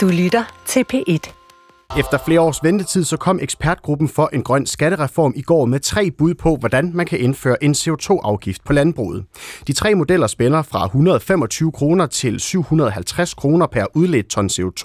Du lytter til P1. Efter flere års ventetid, så kom ekspertgruppen for en grøn skattereform i går med tre bud på, hvordan man kan indføre en CO2-afgift på landbruget. De tre modeller spænder fra 125 kroner til 750 kroner per udledt ton CO2,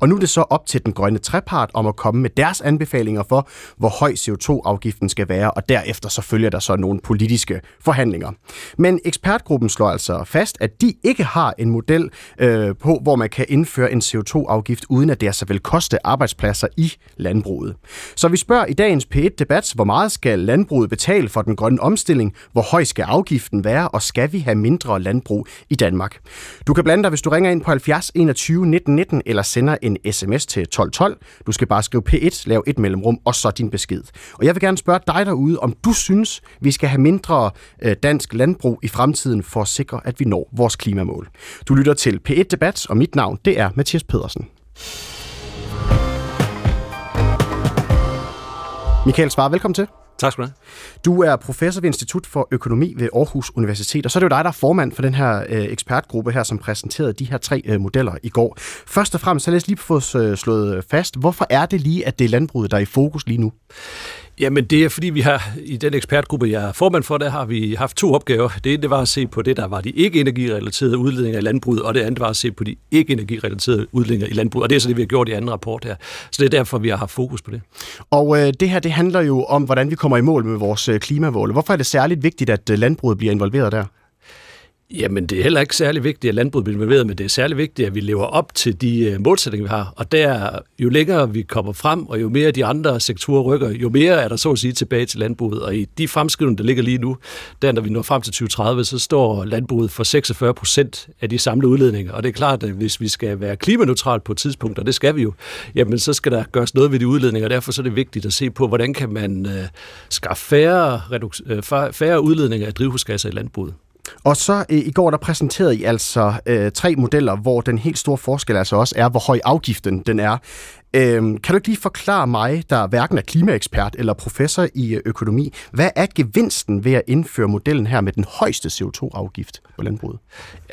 og nu er det så op til den grønne trepart om at komme med deres anbefalinger for, hvor høj CO2-afgiften skal være, og derefter så følger der så nogle politiske forhandlinger. Men ekspertgruppen slår altså fast, at de ikke har en model øh, på, hvor man kan indføre en CO2-afgift, uden at det altså vil koste arbejds arbejdspladser i landbruget. Så vi spørger i dagens P1-debat, hvor meget skal landbruget betale for den grønne omstilling, hvor høj skal afgiften være, og skal vi have mindre landbrug i Danmark? Du kan blande dig, hvis du ringer ind på 70 21 19 19, eller sender en sms til 1212. Du skal bare skrive P1, lav et mellemrum, og så din besked. Og jeg vil gerne spørge dig derude, om du synes, vi skal have mindre øh, dansk landbrug i fremtiden for at sikre, at vi når vores klimamål. Du lytter til P1 Debat, og mit navn det er Mathias Pedersen. Michael Svare, velkommen til. Tak skal du have. Du er professor ved Institut for Økonomi ved Aarhus Universitet, og så er det jo dig, der er formand for den her øh, ekspertgruppe her, som præsenterede de her tre øh, modeller i går. Først og fremmest, så lad os lige få øh, slået fast, hvorfor er det lige, at det er landbruget, der er i fokus lige nu? Jamen det er fordi, vi har i den ekspertgruppe, jeg er formand for, der har vi haft to opgaver. Det ene det var at se på det, der var de ikke-energirelaterede udledninger i landbruget, og det andet var at se på de ikke-energirelaterede udledninger i landbruget. Og det er så det, vi har gjort i anden rapport her. Så det er derfor, vi har haft fokus på det. Og øh, det her, det handler jo om, hvordan vi kommer i mål med vores øh, klimamål. Hvorfor er det særligt vigtigt, at øh, landbruget bliver involveret der? Jamen, det er heller ikke særlig vigtigt, at landbruget bliver involveret, men det er særlig vigtigt, at vi lever op til de øh, målsætninger, vi har. Og der, jo længere vi kommer frem, og jo mere de andre sektorer rykker, jo mere er der så at sige tilbage til landbruget. Og i de fremskrivninger, der ligger lige nu, der når vi når frem til 2030, så står landbruget for 46 procent af de samlede udledninger. Og det er klart, at hvis vi skal være klimaneutralt på et tidspunkt, og det skal vi jo, jamen så skal der gøres noget ved de udledninger, og derfor så er det vigtigt at se på, hvordan kan man øh, skaffe færre, øh, færre udledninger af drivhusgasser i landbruget. Og så øh, i går der præsenterede I altså øh, tre modeller, hvor den helt store forskel altså også er, hvor høj afgiften den er. Øh, kan du ikke lige forklare mig, der hverken er klimaekspert eller professor i øh, økonomi, hvad er gevinsten ved at indføre modellen her med den højeste CO2-afgift på landbruget?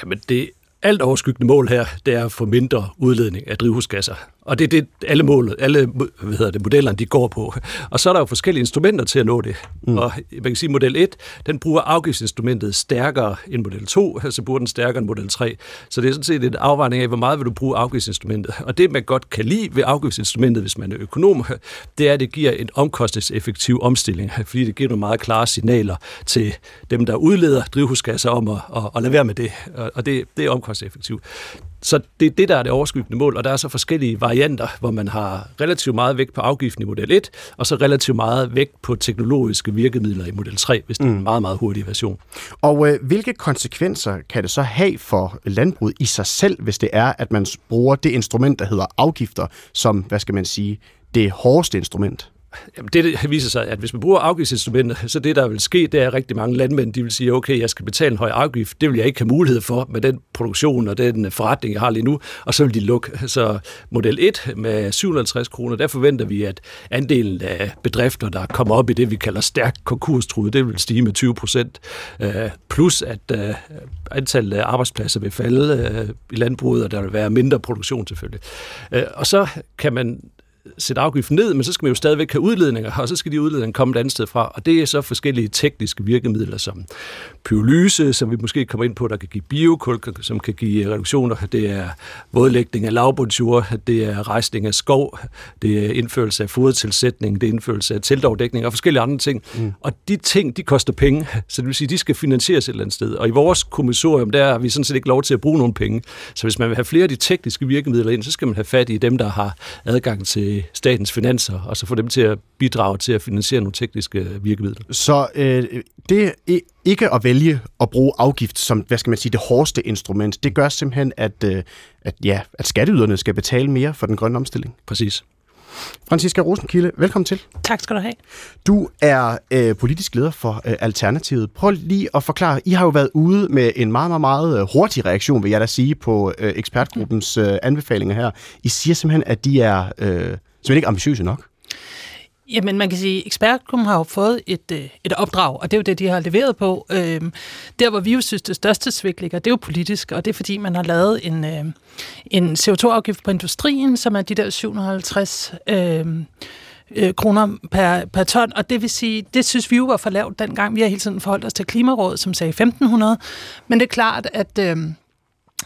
Jamen det alt overskyggende mål her, det er at få mindre udledning af drivhusgasser. Og det er det, alle målet, alle hvad hedder det, modellerne, de går på. Og så er der jo forskellige instrumenter til at nå det. Mm. Og man kan sige, at model 1, den bruger afgiftsinstrumentet stærkere end model 2, altså bruger den stærkere end model 3. Så det er sådan set en afvejning af, hvor meget vil du bruge afgiftsinstrumentet. Og det, man godt kan lide ved afgiftsinstrumentet, hvis man er økonom, det er, at det giver en omkostningseffektiv omstilling, fordi det giver nogle meget klare signaler til dem, der udleder drivhusgasser om at, at, at lade være med det. Og det, det er omkostningseffektivt. Så det er det, der er det overskyggende mål, og der er så forskellige varianter, hvor man har relativt meget vægt på afgiften i model 1, og så relativt meget vægt på teknologiske virkemidler i model 3, hvis det er en mm. meget, meget hurtig version. Og øh, hvilke konsekvenser kan det så have for landbruget i sig selv, hvis det er, at man bruger det instrument, der hedder afgifter, som, hvad skal man sige, det hårdeste instrument? Jamen det viser sig, at hvis man bruger afgiftsinstrumenter, så det, der vil ske, det er, at rigtig mange landmænd, de vil sige, okay, jeg skal betale en høj afgift, det vil jeg ikke have mulighed for med den produktion og den øh, forretning, jeg har lige nu, og så vil de lukke. Så model 1 med 750 kroner, der forventer vi, at andelen af bedrifter, der kommer op i det, vi kalder stærkt konkurstruet, det vil stige med 20 procent, øh, plus at øh, antallet af arbejdspladser vil falde i landbruget, og der vil være mindre produktion selvfølgelig. Og så kan man sætte afgiften ned, men så skal man jo stadigvæk have udledninger, og så skal de udledninger komme et andet sted fra. Og det er så forskellige tekniske virkemidler, som pyrolyse, som vi måske kommer ind på, der kan give biokul, som kan give reduktioner. Det er vådlægning af lavbundsjord, det er rejsning af skov, det er indførelse af fodertilsætning, det er indførelse af teltafdækning og forskellige andre ting. Mm. Og de ting, de koster penge, så det vil sige, de skal finansieres et eller andet sted. Og i vores kommissorium, der har vi sådan set ikke lov til at bruge nogen penge. Så hvis man vil have flere af de tekniske virkemidler ind, så skal man have fat i dem, der har adgang til statens finanser, og så få dem til at bidrage til at finansiere nogle tekniske virkemidler. Så øh, det ikke at vælge at bruge afgift som, hvad skal man sige, det hårdeste instrument, det gør simpelthen, at, øh, at, ja, at skatteyderne skal betale mere for den grønne omstilling. Præcis. Franziska Rosenkilde, velkommen til. Tak skal du have. Du er øh, politisk leder for øh, Alternativet. Prøv lige at forklare, I har jo været ude med en meget, meget, meget øh, hurtig reaktion, vil jeg da sige, på øh, ekspertgruppens øh, anbefalinger her. I siger simpelthen, at de er øh, simpelthen ikke ambitiøse nok. Jamen, man kan sige, at ekspertgruppen har jo fået et, øh, et opdrag, og det er jo det, de har leveret på. Øhm, der, hvor vi jo synes, det største svigt ligger, det er jo politisk, og det er, fordi man har lavet en, øh, en CO2-afgift på industrien, som er de der 750 øh, øh, kroner per, per ton, og det vil sige, det synes vi jo var for lavt dengang. Vi har hele tiden forholdt os til Klimarådet, som sagde 1500, men det er klart, at øh,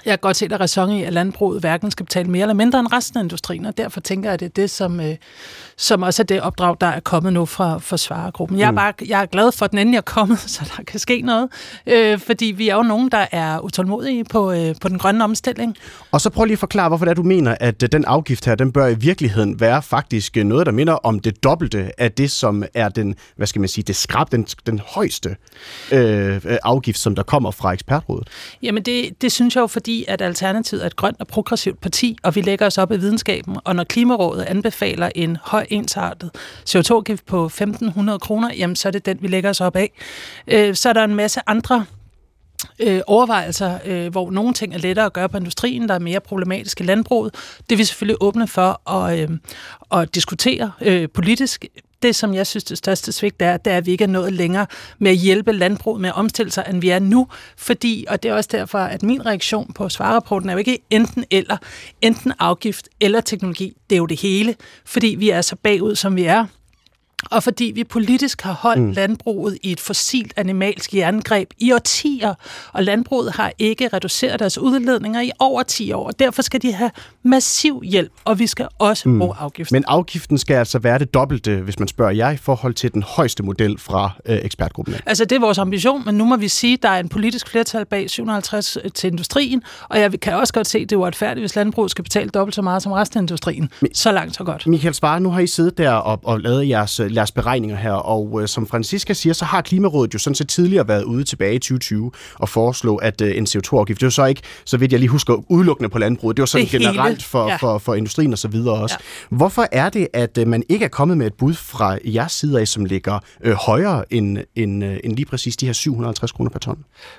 jeg kan godt se, at der er ræson i, at landbruget hverken skal betale mere eller mindre end resten af industrien, og derfor tænker jeg, at det er det, som, øh, som også er det opdrag, der er kommet nu fra forsvaregruppen. Jeg er, mm. bare, jeg er glad for, at den endelig er kommet, så der kan ske noget, øh, fordi vi er jo nogen, der er utålmodige på, øh, på den grønne omstilling. Og så prøv lige at forklare, hvorfor det er, du mener, at øh, den afgift her, den bør i virkeligheden være faktisk øh, noget, der minder om det dobbelte af det, som er den, hvad skal man sige, det skrab, den, den højeste øh, øh, afgift, som der kommer fra ekspertrådet. Jamen det, det synes jeg jo, fordi at Alternativet er et grønt og progressivt parti, og vi lægger os op i videnskaben, og når Klimarådet anbefaler en høj ensartet CO2-gift på 1.500 kroner, jamen så er det den, vi lægger os op af. Øh, så er der en masse andre øh, overvejelser, øh, hvor nogle ting er lettere at gøre på industrien, der er mere problematiske landbruget. Det er vi selvfølgelig åbne for at, øh, at diskutere øh, politisk det, som jeg synes det største svigt er, det er, at vi ikke er nået længere med at hjælpe landbruget med at omstille sig, end vi er nu. Fordi, og det er også derfor, at min reaktion på svarerapporten er jo ikke enten eller, enten afgift eller teknologi. Det er jo det hele, fordi vi er så bagud, som vi er og fordi vi politisk har holdt mm. landbruget i et fossilt animalsk jerngreb i årtier, og landbruget har ikke reduceret deres udledninger i over 10 år, og derfor skal de have massiv hjælp, og vi skal også mm. bruge afgiften. Men afgiften skal altså være det dobbelte, hvis man spørger jer, i forhold til den højeste model fra øh, ekspertgruppen. Altså det er vores ambition, men nu må vi sige, at der er en politisk flertal bag 750 øh, til industrien, og jeg kan også godt se, at det er uretfærdigt, hvis landbruget skal betale dobbelt så meget som resten af industrien. Så langt, så godt. Michael Svare, nu har I siddet der og, og lavet jeres øh, jeres beregninger her, og øh, som Francisca siger, så har Klimarådet jo sådan set tidligere været ude tilbage i 2020 og foreslå, at øh, en CO2-afgift, det var så ikke, så vidt jeg lige husker, udelukkende på landbruget, det var sådan det generelt for, ja. for, for industrien og så videre også. Ja. Hvorfor er det, at øh, man ikke er kommet med et bud fra jeres side af, som ligger øh, højere end, end, øh, end lige præcis de her 750 kroner per ton?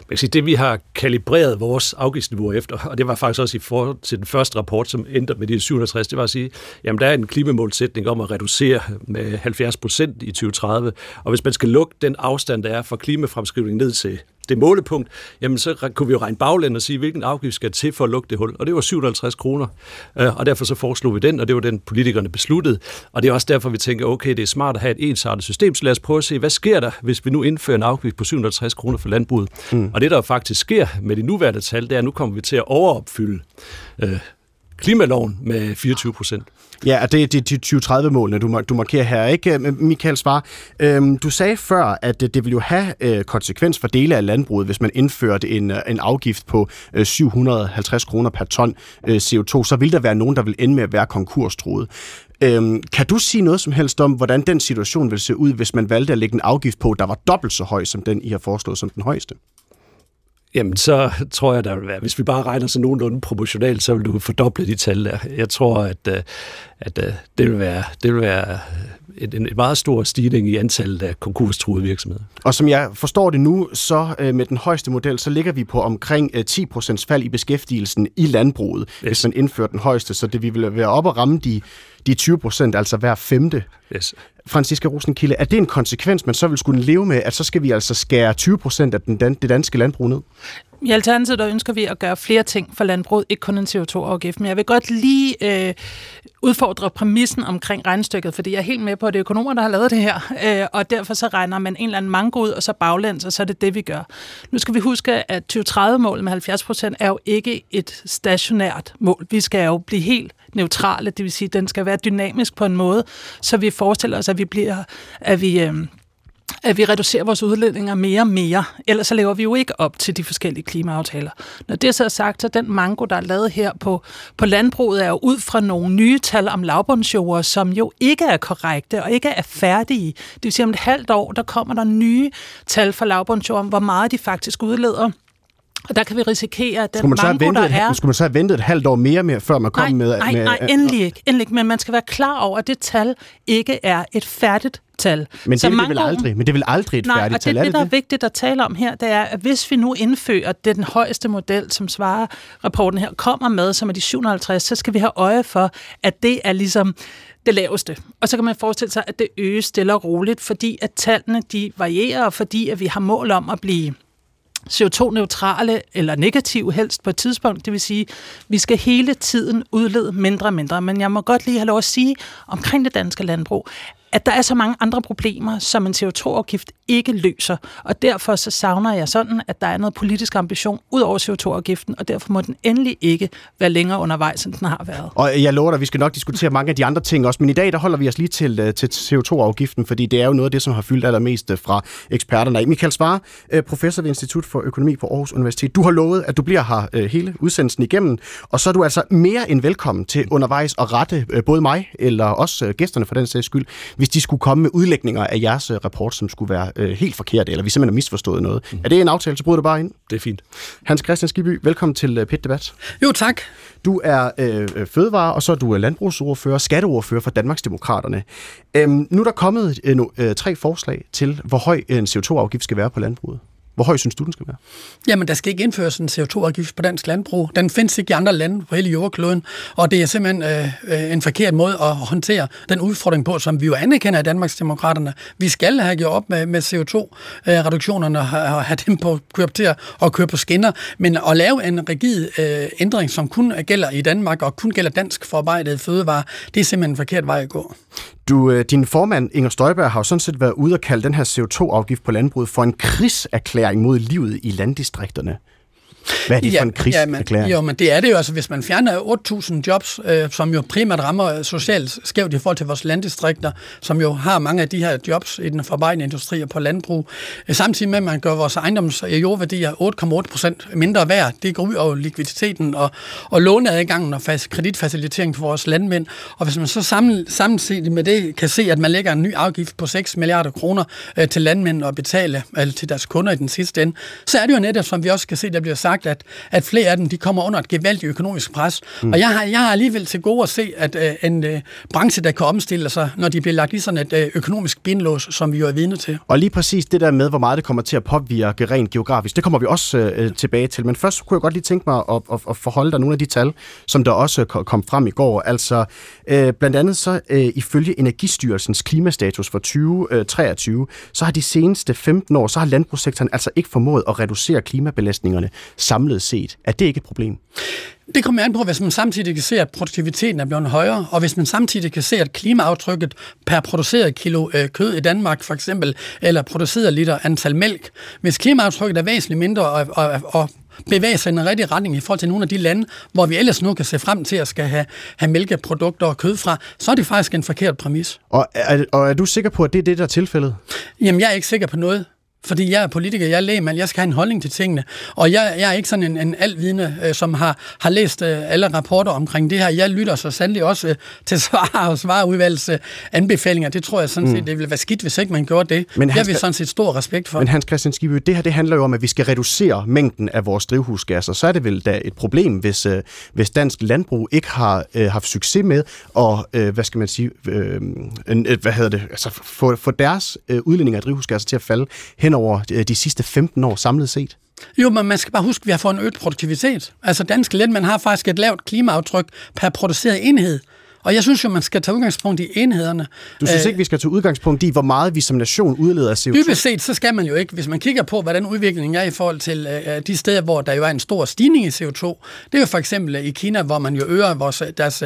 Man sige, det vi har kalibreret vores afgiftsniveau efter, og det var faktisk også i forhold til den første rapport, som endte med de 750, det var at sige, jamen der er en klimamålsætning om at reducere med 70 procent i 2030. Og hvis man skal lukke den afstand, der er fra klimafremskrivning ned til det målepunkt, jamen så kunne vi jo regne baglænd og sige, hvilken afgift skal til for at lukke det hul. Og det var 57 kroner. Øh, og derfor så foreslog vi den, og det var den, politikerne besluttede. Og det er også derfor, vi tænker, okay, det er smart at have et ensartet system, så lad os prøve at se, hvad sker der, hvis vi nu indfører en afgift på 750 kroner for landbruget. Mm. Og det, der faktisk sker med de nuværende tal, det er, at nu kommer vi til at overopfylde øh, klimaloven med 24 procent. Ja, og det er de 2030-målene, du, du markerer her, ikke? Øh, Michael Svar, øhm, du sagde før, at det, ville vil jo have øh, konsekvens for dele af landbruget, hvis man indførte en, en afgift på øh, 750 kroner per ton øh, CO2, så vil der være nogen, der vil ende med at være konkurstruet. Øhm, kan du sige noget som helst om, hvordan den situation vil se ud, hvis man valgte at lægge en afgift på, der var dobbelt så høj som den, I har foreslået som den højeste? Jamen, så tror jeg, der vil være, hvis vi bare regner så nogenlunde proportionalt, så vil du fordoble de tal der. Jeg tror, at, øh, at øh, det vil være, det vil være en, en meget stor stigning i antallet af konkurstruede virksomheder. Og som jeg forstår det nu, så øh, med den højeste model, så ligger vi på omkring 10% fald i beskæftigelsen i landbruget, yes. hvis man indfører den højeste. Så det vi vil være op og ramme de, de 20 procent, altså hver femte. Yes. Franziska Rosenkilde, er det en konsekvens, man så vil skulle leve med, at så skal vi altså skære 20 procent af den, det danske landbrug ned? I Alternativet der ønsker vi at gøre flere ting for landbruget, ikke kun en CO2-afgift. Men jeg vil godt lige øh, udfordre præmissen omkring regnstykket, fordi jeg er helt med på, at det er økonomer, der har lavet det her. Øh, og derfor så regner man en eller anden mango ud, og så baglæns, og så er det det, vi gør. Nu skal vi huske, at 2030-målet med 70 procent er jo ikke et stationært mål. Vi skal jo blive helt neutrale, det vil sige, at den skal være dynamisk på en måde, så vi forestiller os, at vi bliver, at vi, øh, at vi reducerer vores udledninger mere og mere. Ellers så lever vi jo ikke op til de forskellige klimaaftaler. Når det så er sagt, så den mango, der er lavet her på, på landbruget, er jo ud fra nogle nye tal om lavbundsjord, som jo ikke er korrekte og ikke er færdige. Det vil sige, om et halvt år, der kommer der nye tal for lavbundsjord om, hvor meget de faktisk udleder. Og der kan vi risikere, at den man mango, der er... Skulle man så have ventet et halvt år mere, med, før man kom nej, med... Nej, med, nej, endelig ikke, endelig ikke. Men man skal være klar over, at det tal ikke er et færdigt tal. Men det, vil det vel aldrig, men det vil aldrig et nej, færdigt og det, tal, er det, der er vigtigt at tale om her, det er, at hvis vi nu indfører det den højeste model, som svarer rapporten her, kommer med, som er de 750, så skal vi have øje for, at det er ligesom det laveste. Og så kan man forestille sig, at det øges stille og roligt, fordi at tallene de varierer, og fordi at vi har mål om at blive CO2-neutrale eller negative helst på et tidspunkt. Det vil sige, vi skal hele tiden udlede mindre og mindre. Men jeg må godt lige have lov at sige omkring det danske landbrug, at der er så mange andre problemer, som en CO2-afgift ikke løser. Og derfor så savner jeg sådan, at der er noget politisk ambition ud over CO2-afgiften, og derfor må den endelig ikke være længere undervejs, end den har været. Og jeg lover dig, vi skal nok diskutere mange af de andre ting også, men i dag der holder vi os lige til, øh, til CO2-afgiften, fordi det er jo noget af det, som har fyldt allermest øh, fra eksperterne. Michael Svare, øh, professor ved Institut for Økonomi på Aarhus Universitet. Du har lovet, at du bliver her hele udsendelsen igennem, og så er du altså mere end velkommen til undervejs at rette både mig, eller også gæsterne for den sags skyld, hvis de skulle komme med udlægninger af jeres øh, rapport, som skulle være øh, helt forkerte, eller vi simpelthen har misforstået noget. Mm. Er det en aftale, så bryder du bare ind? Det er fint. Hans Christian Skiby, velkommen til øh, Pit Debat. Jo, tak. Du er øh, øh fødevare, og så er du landbrugsordfører, skatteordfører for Danmarksdemokraterne. Øhm, nu er der kommet øh, nu, øh, tre forslag til, hvor høj en CO2-afgift skal være på landbruget. Hvor høj synes du, den skal være? Jamen, der skal ikke indføres en CO2-afgift på dansk landbrug. Den findes ikke i andre lande på hele jordkloden, og det er simpelthen øh, øh en forkert måde at håndtere den udfordring på, som vi jo anerkender i Danmarks Demokraterne. Vi skal have gjort op med, med CO2-reduktionerne og have dem på, køre til at køre på skinner, men at lave en rigid øh, ændring, som kun gælder i Danmark og kun gælder dansk forarbejdet fødevare, det er simpelthen en forkert vej at gå. Du, øh, din formand, Inger Støjberg, har jo sådan set været ude og kalde den her CO2-afgift på landbruget for en krigserklæring mod livet i landdistrikterne. Hvad er det ja, for en krigserklæring? Ja, jo, men det er det jo. Altså, hvis man fjerner 8.000 jobs, øh, som jo primært rammer socialt skævt i forhold til vores landdistrikter, som jo har mange af de her jobs i den forarbejdende industri og på landbrug, øh, samtidig med, at man gør vores ejendoms- og jordværdier 8,8 procent mindre værd, det går ud over likviditeten og, og låneadgangen og kreditfacilitering for vores landmænd. Og hvis man så sammen, samtidig med det kan se, at man lægger en ny afgift på 6 milliarder kroner øh, til landmænd og betale altså til deres kunder i den sidste ende, så er det jo netop, som vi også kan se, der bliver sagt, sagt, at, at flere af dem de kommer under et gevaldigt økonomisk pres. Mm. Og jeg har, jeg har alligevel til gode at se, at øh, en øh, branche, der kan omstille sig, når de bliver lagt i sådan et øh, økonomisk bindlås, som vi jo er vidne til. Og lige præcis det der med, hvor meget det kommer til at påvirke rent geografisk, det kommer vi også øh, tilbage til. Men først kunne jeg godt lige tænke mig at, at, at forholde dig nogle af de tal, som der også kom frem i går. Altså øh, blandt andet så øh, ifølge Energistyrelsens klimastatus for 2023, så har de seneste 15 år, så har landbrugssektoren altså ikke formået at reducere klimabelastningerne samlet set. Er det ikke et problem? Det kommer an på, hvis man samtidig kan se, at produktiviteten er blevet højere, og hvis man samtidig kan se, at klimaaftrykket per produceret kilo øh, kød i Danmark for eksempel, eller produceret liter antal mælk, hvis klimaaftrykket er væsentligt mindre og, og, og bevæger sig i en rigtig retning i forhold til nogle af de lande, hvor vi ellers nu kan se frem til at skal have, have mælkeprodukter og kød fra, så er det faktisk en forkert præmis. Og er, og er du sikker på, at det er det, der er tilfældet? Jamen, jeg er ikke sikker på noget. Fordi jeg er politiker, jeg er lægemand, jeg skal have en holdning til tingene. Og jeg, jeg er ikke sådan en, en alvidende, øh, som har, har læst øh, alle rapporter omkring det her. Jeg lytter så sandelig også øh, til svar og svarudvalgets øh, anbefalinger. Det tror jeg sådan set, mm. det ville være skidt, hvis ikke man gjorde det. Men det har vi sådan set stor respekt for. Men Hans Christian Skibø, det her det handler jo om, at vi skal reducere mængden af vores drivhusgasser. Så er det vel da et problem, hvis, øh, hvis dansk landbrug ikke har øh, haft succes med at, øh, hvad skal man sige, øh, øh, hvad hedder det, altså få, få deres øh, udledning af drivhusgasser til at falde hen hen over øh, de sidste 15 år samlet set? Jo, men man skal bare huske, at vi har fået en øget produktivitet. Altså danske landmænd har faktisk et lavt klimaaftryk per produceret enhed. Og jeg synes jo, man skal tage udgangspunkt i enhederne. Du synes ikke, vi skal tage udgangspunkt i, hvor meget vi som nation udleder af CO2? Dybest set, så skal man jo ikke. Hvis man kigger på, hvordan udviklingen er i forhold til uh, de steder, hvor der jo er en stor stigning i CO2, det er jo for eksempel i Kina, hvor man jo øger vores, deres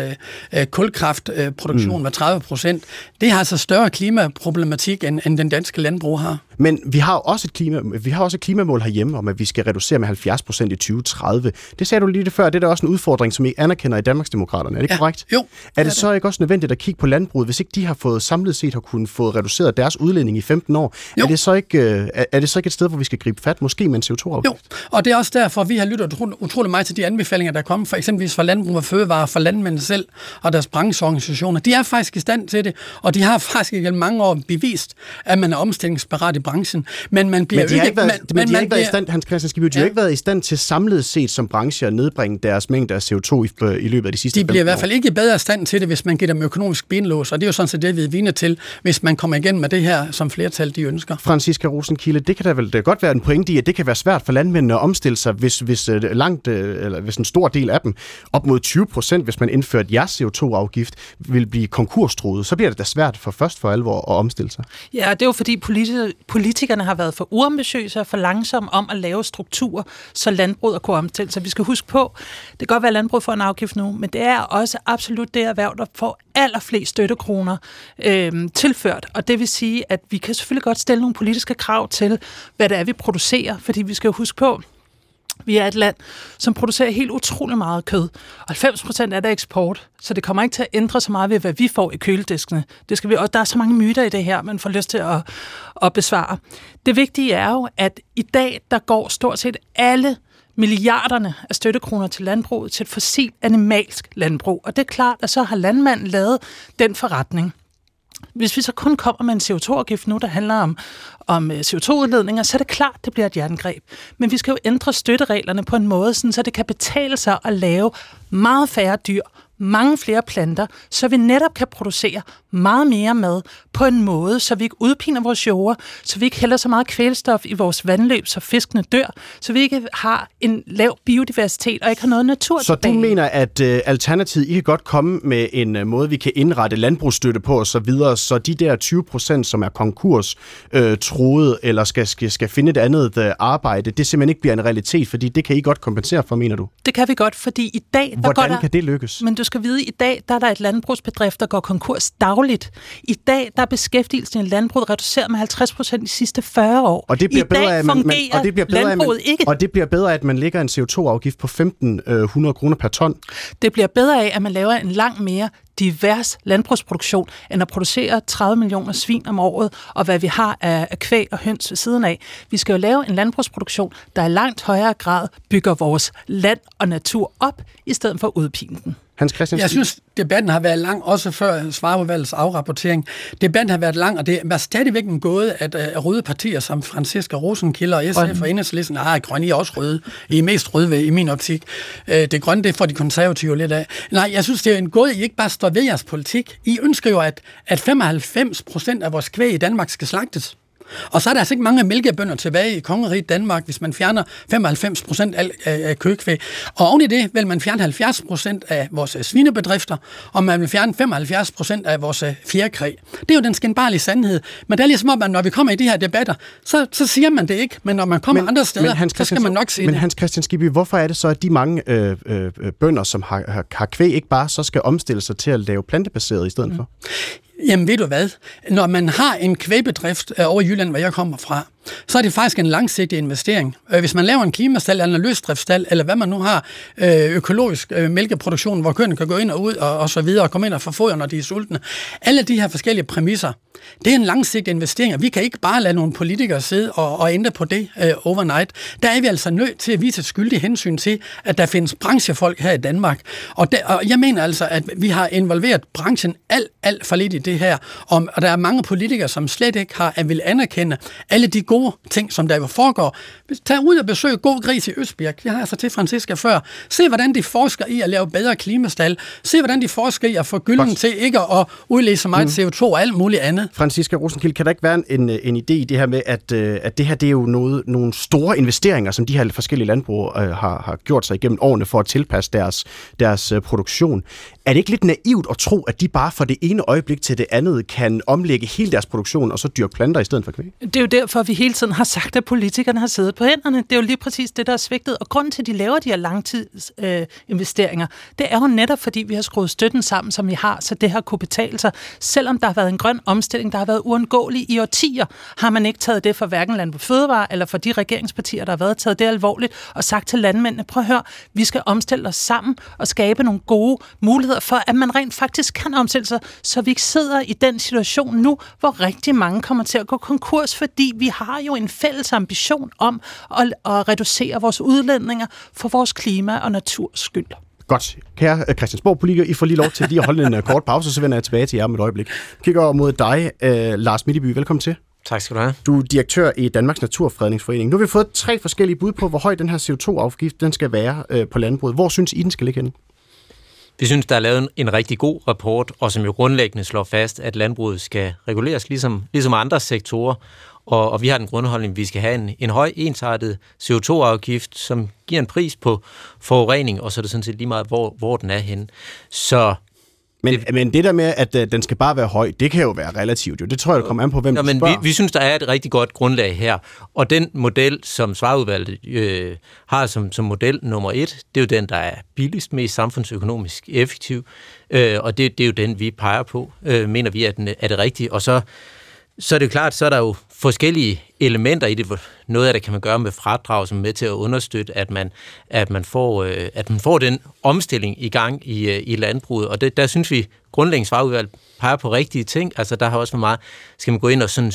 kulkraftproduktion mm. med 30 procent. Det har altså større klimaproblematik, end, end den danske landbrug har. Men vi har også et, klima, vi har også et klimamål herhjemme om, at vi skal reducere med 70 procent i 2030. Det sagde du lige det før, det er da også en udfordring, som I anerkender i Danmarksdemokraterne. Er det ja. korrekt? Jo. Er det så ikke også nødvendigt at kigge på landbruget, hvis ikke de har fået samlet set har kunnet få reduceret deres udledning i 15 år? Jo. Er det, så ikke, øh, er det så ikke et sted, hvor vi skal gribe fat, måske med en CO2-afgift? Jo, og det er også derfor, vi har lyttet utrolig meget til de anbefalinger, der kommer for eksempelvis fra Landbrug og Fødevare, fra landmændene selv og deres brancheorganisationer. De er faktisk i stand til det, og de har faktisk gennem mange år bevist, at man er omstillingsparat i branchen. Men man bliver men de har ikke, ikke været, man, men de har ikke været i stand, Hans Christian Skibby, de ja. har ikke været i stand til samlet set som branche at nedbringe deres mængde af CO2 i, i løbet af de sidste De bliver i hvert fald ikke bedre stand til det, hvis man giver dem økonomisk benlås, og det er jo sådan set det, vi er vine til, hvis man kommer igen med det her, som flertal de ønsker. Franziska Rosenkilde, det kan da vel godt være en pointe i, at det kan være svært for landmændene at omstille sig, hvis, hvis, øh, langt, øh, eller hvis en stor del af dem, op mod 20 procent, hvis man indførte jeres CO2-afgift, vil blive konkurstruet, så bliver det da svært for først for alvor at omstille sig. Ja, det er jo fordi politikerne har været for uambitiøse og for langsomme om at lave strukturer, så landbruget kunne omstille sig. Vi skal huske på, det kan godt være, at landbruget får en afgift nu, men det er også absolut det erhverv, der får allerflest støttekroner øh, tilført. Og det vil sige, at vi kan selvfølgelig godt stille nogle politiske krav til, hvad det er, vi producerer, fordi vi skal jo huske på, vi er et land, som producerer helt utrolig meget kød. 90 procent er der eksport, så det kommer ikke til at ændre så meget ved, hvad vi får i kølediskene. Det skal vi, og der er så mange myter i det her, man får lyst til at, at besvare. Det vigtige er jo, at i dag, der går stort set alle milliarderne af støttekroner til landbruget til et fossilt animalsk landbrug. Og det er klart, at så har landmanden lavet den forretning. Hvis vi så kun kommer med en CO2-afgift nu, der handler om, om øh, CO2-udledninger, så er det klart, det bliver et jerngreb. Men vi skal jo ændre støttereglerne på en måde, sådan, så det kan betale sig at lave meget færre dyr mange flere planter, så vi netop kan producere meget mere mad på en måde, så vi ikke udpiner vores jord, så vi ikke hælder så meget kvælstof i vores vandløb, så fiskene dør, så vi ikke har en lav biodiversitet og ikke har noget natur Så tilbage. du mener, at uh, Alternativet ikke godt komme med en uh, måde, vi kan indrette landbrugsstøtte på og så videre, så de der 20 procent, som er konkurs uh, troet, eller skal, skal, skal finde et andet uh, arbejde, det simpelthen ikke bliver en realitet, fordi det kan I godt kompensere for, mener du? Det kan vi godt, fordi i dag... Der Hvordan går der, kan det lykkes? Men du skal vide, at i dag der er der et landbrugsbedrift, der går konkurs dagligt. I dag der er beskæftigelsen i landbruget reduceret med 50 procent de sidste 40 år. Og det bliver I bedre dag man, man, og det bliver bedre, landbruget man, ikke. og det bliver bedre at man lægger en CO2-afgift på 1.500 kroner per ton. Det bliver bedre af, at man laver en langt mere divers landbrugsproduktion, end at producere 30 millioner svin om året, og hvad vi har af, af kvæg og høns ved siden af. Vi skal jo lave en landbrugsproduktion, der i langt højere grad bygger vores land og natur op, i stedet for at udpine den. Hans Christian Jeg synes, debatten har været lang, også før Svareudvalgets afrapportering. Debatten har været lang, og det er stadigvæk en gåde, at uh, røde partier som Franziska Rosenkilder og SF og Enhedslisten, ah, grønne I er også røde. I er mest røde i min optik. Uh, det grønne, det får de konservative lidt af. Nej, jeg synes, det er en gåde, I ikke bare står ved jeres politik. I ønsker jo, at, at 95 procent af vores kvæg i Danmark skal slagtes. Og så er der altså ikke mange mælkebønder tilbage i kongeriget Danmark, hvis man fjerner 95 procent af, af kødkvæg. Og oven i det vil man fjerne 70 procent af vores svinebedrifter, og man vil fjerne 75 procent af vores fjerkræ. Det er jo den skændbarlige sandhed. Men det er ligesom om, at når vi kommer i de her debatter, så, så siger man det ikke. Men når man kommer men, andre steder, men Hans så skal man nok sige men det. Hans Christian Skibby, hvorfor er det så, at de mange øh, øh, bønder, som har, har, har kvæg, ikke bare så skal omstille sig til at lave plantebaseret i stedet mm. for? Jamen ved du hvad? Når man har en kvæbedrift øh, over i Jylland, hvor jeg kommer fra, så er det faktisk en langsigtet investering. Øh, hvis man laver en klimastal eller en løsdriftstal, eller hvad man nu har, øh, økologisk øh, mælkeproduktion, hvor køerne kan gå ind og ud og, og så videre, og komme ind og få foder, når de er sultne. Alle de her forskellige præmisser, det er en langsigtet investering, og vi kan ikke bare lade nogle politikere sidde og, og ændre på det øh, overnight. Der er vi altså nødt til at vise et skyldigt hensyn til, at der findes branchefolk her i Danmark. Og, der, og jeg mener altså, at vi har involveret branchen alt, alt for lidt i det her, og, og der er mange politikere, som slet ikke har at vil anerkende alle de gode ting, som der jo foregår. Tag ud og besøg God Gris i Østbjerg. Jeg har altså til Franziska før. Se, hvordan de forsker i at lave bedre klimastal. Se, hvordan de forsker i at få gylden til ikke at udlede så meget mm. CO2 og alt muligt andet. Franziska Rosenkild, kan der ikke være en, en idé i det her med, at, øh, at det her det er jo noget, nogle store investeringer, som de her forskellige landbrug øh, har, har gjort sig igennem årene for at tilpasse deres, deres øh, produktion. Er det ikke lidt naivt at tro, at de bare fra det ene øjeblik til det andet kan omlægge hele deres produktion og så dyrke planter i stedet for kvæg? Det er jo derfor, vi hele tiden har sagt, at politikerne har siddet på hænderne. Det er jo lige præcis det, der er svigtet. Og grunden til, at de laver de her langtidsinvesteringer, øh, det er jo netop, fordi vi har skruet støtten sammen, som vi har, så det har kunne betale sig. Selvom der har været en grøn omstilling, der har været uundgåelig i årtier, har man ikke taget det for hverken på Fødevare eller for de regeringspartier, der har været taget det alvorligt og sagt til landmændene, prøv at høre, vi skal omstille os sammen og skabe nogle gode muligheder for, at man rent faktisk kan omstille sig, så vi ikke sidder i den situation nu, hvor rigtig mange kommer til at gå konkurs, fordi vi har jo en fælles ambition om at, at reducere vores udledninger for vores klima og naturs skyld. Godt. Kære øh, Christiansborg politiker, I får lige lov til lige at holde en øh, kort pause, så vender jeg tilbage til jer om et øjeblik. Kigger over mod dig, uh, Lars Middeby. Velkommen til. Tak skal du have. Du er direktør i Danmarks Naturfredningsforening. Nu har vi fået tre forskellige bud på, hvor høj den her CO2-afgift den skal være på landbruget. Hvor synes I, den skal ligge henne? Vi synes, der er lavet en, rigtig god rapport, og som jo grundlæggende slår fast, at landbruget skal reguleres ligesom, ligesom andre sektorer. Og, og vi har den grundholdning, at vi skal have en, en høj, ensartet CO2-afgift, som giver en pris på forurening, og så er det sådan set lige meget, hvor, hvor den er henne. Så men det, men det der med, at uh, den skal bare være høj, det kan jo være relativt. Jo. Det tror jeg, det kommer an på, hvem ja, du men spørger. vi, vi synes, der er et rigtig godt grundlag her. Og den model, som Svarudvalget øh, har som, som model nummer et, det er jo den, der er billigst, mest samfundsøkonomisk effektiv. Øh, og det, det er jo den, vi peger på, øh, mener vi, at den er det rigtige. Og så så er det jo klart, så er der jo forskellige elementer i det. Noget af det kan man gøre med fradrag, som er med til at understøtte, at man, at man, får, øh, at man får den omstilling i gang i, øh, i landbruget. Og det, der synes vi, grundlæggende svarudvalg peger på rigtige ting. Altså der har også for meget, skal man gå ind og sådan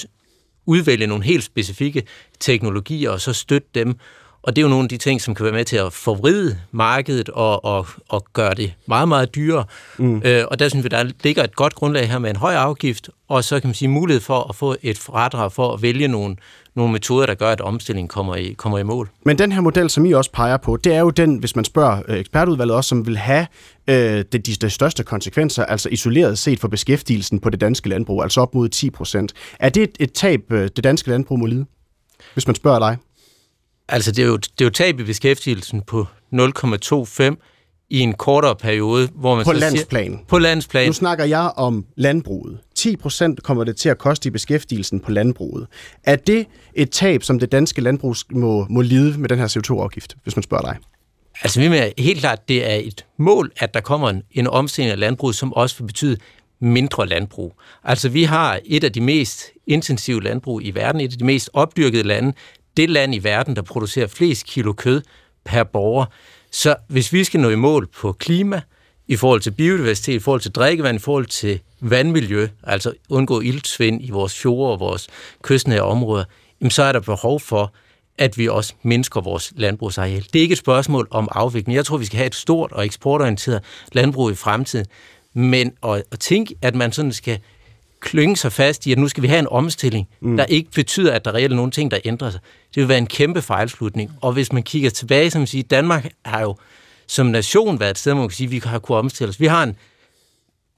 udvælge nogle helt specifikke teknologier, og så støtte dem. Og det er jo nogle af de ting, som kan være med til at forvride markedet og, og, og gøre det meget, meget dyrere. Mm. Øh, og der synes vi, der ligger et godt grundlag her med en høj afgift, og så kan man sige mulighed for at få et fradrag for at vælge nogle, nogle metoder, der gør, at omstillingen kommer i, kommer i mål. Men den her model, som I også peger på, det er jo den, hvis man spørger øh, ekspertudvalget også, som vil have øh, de, de største konsekvenser, altså isoleret set for beskæftigelsen på det danske landbrug, altså op mod 10 procent. Er det et, et tab, øh, det danske landbrug må lide, hvis man spørger dig? Altså, det er jo, det er jo tab i beskæftigelsen på 0,25 i en kortere periode, hvor man på så landsplan. Siger, på landsplan. Nu snakker jeg om landbruget. 10 procent kommer det til at koste i beskæftigelsen på landbruget. Er det et tab, som det danske landbrug må, må lide med den her CO2-afgift, hvis man spørger dig? Altså, vi mener helt klart, det er et mål, at der kommer en, en omstilling af landbruget, som også vil betyde mindre landbrug. Altså, vi har et af de mest intensive landbrug i verden, et af de mest opdyrkede lande, det land i verden, der producerer flest kilo kød per borger. Så hvis vi skal nå i mål på klima, i forhold til biodiversitet, i forhold til drikkevand, i forhold til vandmiljø, altså undgå iltsvind i vores fjorde og vores kystnære områder, jamen så er der behov for, at vi også mindsker vores landbrugsareal. Det er ikke et spørgsmål om afvikling. Jeg tror, vi skal have et stort og eksportorienteret landbrug i fremtiden. Men at, at tænke, at man sådan skal klynge sig fast i, at nu skal vi have en omstilling, mm. der ikke betyder, at der reelt er nogle ting, der ændrer sig. Det vil være en kæmpe fejlslutning. Og hvis man kigger tilbage, som siger, Danmark har jo som nation været et sted, hvor man kan sige, at vi har kunnet omstille os. Vi har en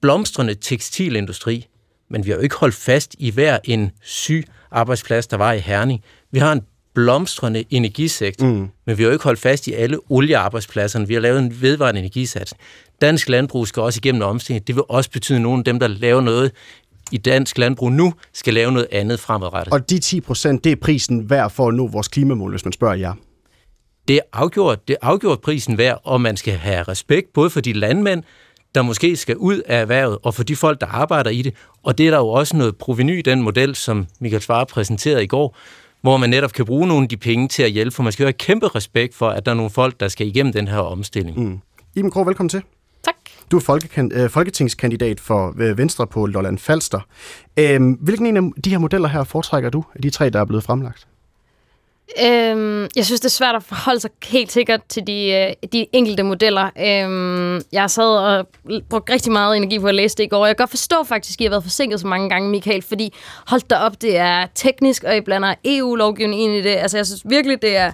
blomstrende tekstilindustri, men vi har jo ikke holdt fast i hver en syg arbejdsplads, der var i Herning. Vi har en blomstrende energisektor, mm. men vi har jo ikke holdt fast i alle oliearbejdspladserne. Vi har lavet en vedvarende energisats. Dansk landbrug skal også igennem omstilling. Det vil også betyde, at nogle af dem, der laver noget i dansk landbrug nu, skal lave noget andet fremadrettet. Og de 10 procent, det er prisen værd for at nå vores klimamål, hvis man spørger jer? Det er afgjort, det er afgjort prisen værd, og man skal have respekt både for de landmænd, der måske skal ud af erhvervet, og for de folk, der arbejder i det. Og det er der jo også noget proveny i den model, som Michael Svare præsenterede i går, hvor man netop kan bruge nogle af de penge til at hjælpe, for man skal jo have kæmpe respekt for, at der er nogle folk, der skal igennem den her omstilling. Mm. Iben Krog, velkommen til. Du er folkekan- øh, folketingskandidat for øh, Venstre på Lolland Falster. Øhm, hvilken en af de her modeller her foretrækker du, af de tre, der er blevet fremlagt? Øhm, jeg synes, det er svært at forholde sig helt sikkert til de, øh, de enkelte modeller. Øhm, jeg sad og brugte rigtig meget energi på at læse det i går. Jeg kan godt forstå faktisk, at I har været forsinket så mange gange, Michael, fordi hold da op, det er teknisk, og I blander EU-lovgivning ind i det. Altså, jeg synes virkelig, det er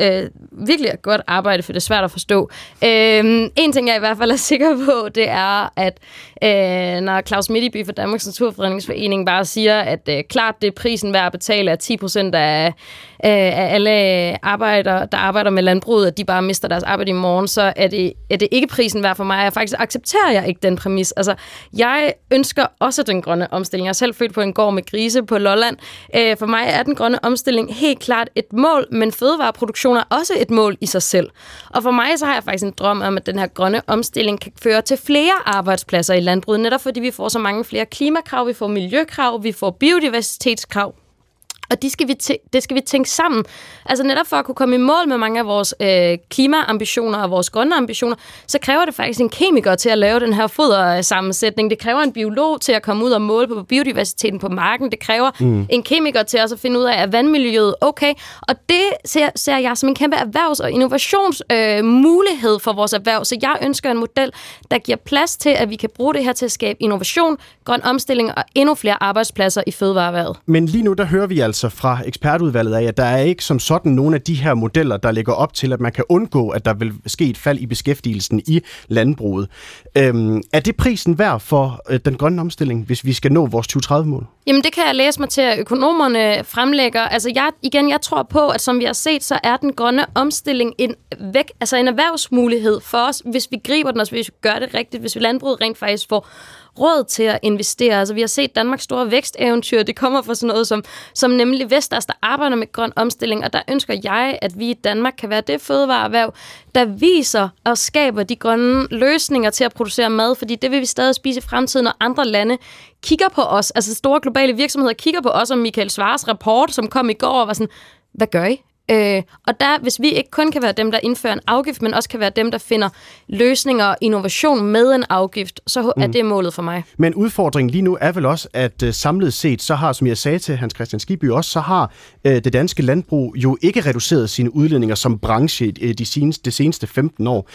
øh, virkelig et godt arbejde, for det er svært at forstå. Øh, en ting, jeg i hvert fald er sikker på, det er, at øh, når Claus Midtiby fra Danmarks Naturfredningsforening bare siger, at øh, klart det er prisen værd at betale, at 10% af, øh, af alle arbejdere, der arbejder med landbruget, at de bare mister deres arbejde i morgen, så er det, er det ikke prisen værd for mig. Jeg faktisk accepterer jeg ikke den præmis. Altså, jeg ønsker også den grønne omstilling. Jeg er selv født på en gård med grise på Lolland. Øh, for mig er den grønne omstilling helt klart et mål, men fødevareproduktion er også et mål i sig selv. Og for mig så har jeg faktisk en drøm om, at den her grønne omstilling kan føre til flere arbejdspladser i landbruget, netop fordi vi får så mange flere klimakrav, vi får miljøkrav, vi får biodiversitetskrav, og de skal vi det skal vi tænke sammen. Altså netop for at kunne komme i mål med mange af vores øh, klimaambitioner og vores grønne ambitioner, så kræver det faktisk en kemiker til at lave den her fodersammensætning. Det kræver en biolog til at komme ud og måle på biodiversiteten på marken. Det kræver mm. en kemiker til også at finde ud af, at vandmiljøet okay. Og det ser, ser jeg som en kæmpe erhvervs- og innovationsmulighed øh, for vores erhverv. Så jeg ønsker en model, der giver plads til, at vi kan bruge det her til at skabe innovation, grøn omstilling og endnu flere arbejdspladser i fødevareerhvervet. Men lige nu, der hører vi altså altså fra ekspertudvalget af, at der er ikke som sådan nogle af de her modeller, der lægger op til, at man kan undgå, at der vil ske et fald i beskæftigelsen i landbruget. Øhm, er det prisen værd for øh, den grønne omstilling, hvis vi skal nå vores 2030-mål? Jamen, det kan jeg læse mig til, at økonomerne fremlægger. Altså, jeg, igen, jeg tror på, at som vi har set, så er den grønne omstilling en, væk, altså en erhvervsmulighed for os, hvis vi griber den, og hvis vi gør det rigtigt, hvis vi landbruget rent faktisk får råd til at investere. Altså, vi har set Danmarks store væksteventyr. Det kommer fra sådan noget som, som nemlig Vestas, der arbejder med grøn omstilling. Og der ønsker jeg, at vi i Danmark kan være det fødevareerhverv, der viser og skaber de grønne løsninger til at producere mad. Fordi det vil vi stadig spise i fremtiden, når andre lande kigger på os. Altså store globale virksomheder kigger på os, og Michael Svares rapport, som kom i går, og var sådan, hvad gør I? Øh, og der, hvis vi ikke kun kan være dem, der indfører en afgift, men også kan være dem, der finder løsninger og innovation med en afgift, så er mm. det målet for mig. Men udfordringen lige nu er vel også, at uh, samlet set, så har, som jeg sagde til Hans Christian Skiby også, så har uh, det danske landbrug jo ikke reduceret sine udledninger som branche uh, de seneste, de seneste 15 år.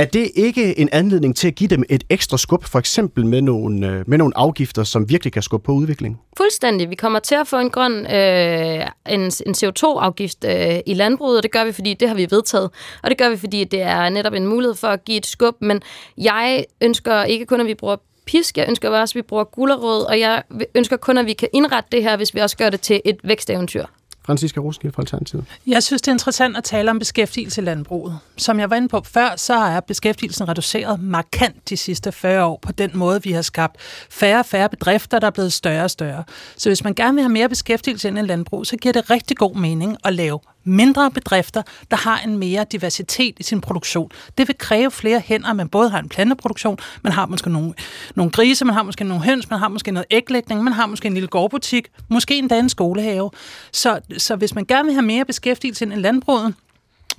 Er det ikke en anledning til at give dem et ekstra skub, for eksempel med nogle, øh, med nogle afgifter, som virkelig kan skubbe på udviklingen? Fuldstændig. Vi kommer til at få en grøn øh, en, en CO2-afgift øh, i landbruget, og det gør vi, fordi det har vi vedtaget. Og det gør vi, fordi det er netop en mulighed for at give et skub. Men jeg ønsker ikke kun, at vi bruger pisk, jeg ønsker også, at vi bruger gulerod, og jeg ønsker kun, at vi kan indrette det her, hvis vi også gør det til et væksteventyr. Francisca Roskilde fra Alternativet. Jeg synes, det er interessant at tale om beskæftigelse i landbruget. Som jeg var inde på før, så er beskæftigelsen reduceret markant de sidste 40 år på den måde, vi har skabt færre og færre bedrifter, der er blevet større og større. Så hvis man gerne vil have mere beskæftigelse ind i landbrug, så giver det rigtig god mening at lave mindre bedrifter, der har en mere diversitet i sin produktion. Det vil kræve flere hænder, man både har en planteproduktion, man har måske nogle, nogle grise, man har måske nogle høns, man har måske noget æglægning, man har måske en lille gårdbutik, måske endda en skolehave. Så, så hvis man gerne vil have mere beskæftigelse end landbruget,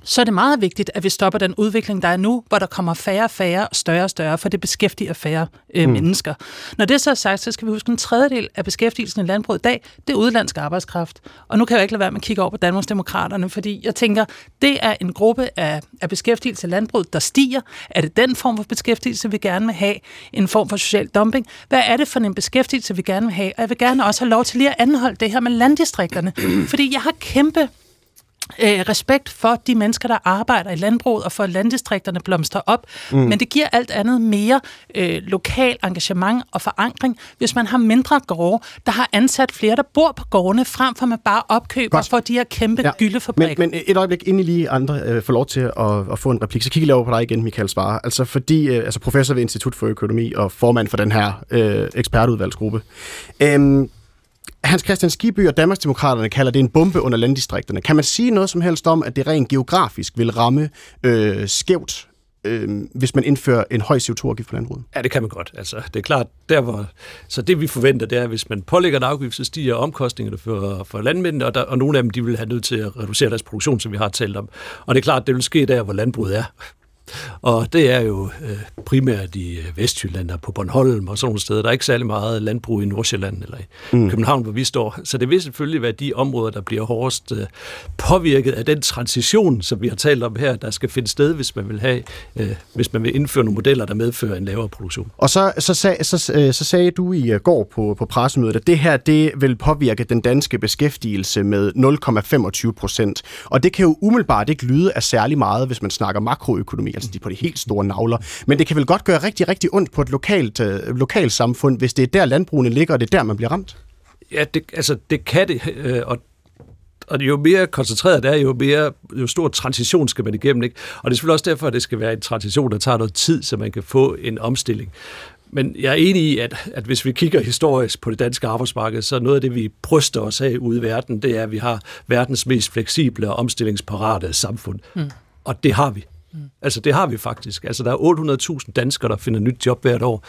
så er det meget vigtigt, at vi stopper den udvikling, der er nu, hvor der kommer færre og færre, større og større, for det beskæftiger færre øh, mm. mennesker. Når det så er sagt, så skal vi huske, en tredjedel af beskæftigelsen i landbruget i dag, det er udlandsk arbejdskraft. Og nu kan jeg ikke lade være med at kigge over på Danmarksdemokraterne, fordi jeg tænker, det er en gruppe af, af beskæftigelse i landbruget, der stiger. Er det den form for beskæftigelse, vi gerne vil have? En form for social dumping? Hvad er det for en beskæftigelse, vi gerne vil have? Og jeg vil gerne også have lov til lige at anholde det her med landdistrikterne, fordi jeg har kæmpe øh, respekt for de mennesker, der arbejder i landbruget og for landdistrikterne blomster op. Mm. Men det giver alt andet mere øh, lokal engagement og forankring, hvis man har mindre gårde, der har ansat flere, der bor på gårdene, frem for at man bare opkøber Godt. for de her kæmpe ja. gyldefabrikker. Men, men et øjeblik, inden I lige andre øh, får lov til at, at få en replik, så kigger jeg over på dig igen, Michael Spare. Altså fordi, øh, altså professor ved Institut for Økonomi og formand for den her øh, ekspertudvalgsgruppe. Øhm, Hans Christian Skiby og Danmarksdemokraterne kalder det en bombe under landdistrikterne. Kan man sige noget som helst om, at det rent geografisk vil ramme øh, skævt øh, hvis man indfører en høj CO2-afgift på landbruget? Ja, det kan man godt. Altså, det er klart, der hvor, så det vi forventer, det er, at hvis man pålægger en afgift, så stiger omkostningerne for, for landmændene, og, der, og nogle af dem de vil have nødt til at reducere deres produktion, som vi har talt om. Og det er klart, det vil ske der, hvor landbruget er. Og det er jo øh, primært i øh, Vestjylland og på Bornholm og sådan nogle steder. Der er ikke særlig meget landbrug i Nordsjælland eller i mm. København, hvor vi står. Så det vil selvfølgelig være de områder, der bliver hårdest øh, påvirket af den transition, som vi har talt om her, der skal finde sted, hvis man vil have, øh, hvis man vil indføre nogle modeller, der medfører en lavere produktion. Og så, så, sag, så, så sagde du i går på, på pressemødet, at det her det vil påvirke den danske beskæftigelse med 0,25 procent. Og det kan jo umiddelbart ikke lyde af særlig meget, hvis man snakker makroøkonomi altså de på de helt store navler. Men det kan vel godt gøre rigtig, rigtig ondt på et lokalt, øh, lokalt samfund, hvis det er der landbrugene ligger, og det er der, man bliver ramt? Ja, det, altså, det kan det, øh, og og jo mere koncentreret det er, jo, mere, jo stor transition skal man igennem. Ikke? Og det er selvfølgelig også derfor, at det skal være en transition, der tager noget tid, så man kan få en omstilling. Men jeg er enig i, at, at hvis vi kigger historisk på det danske arbejdsmarked, så noget af det, vi bryster os af ude i verden, det er, at vi har verdens mest fleksible og omstillingsparate samfund. Mm. Og det har vi. Mm. Altså det har vi faktisk. Altså der er 800.000 danskere, der finder nyt job hvert år.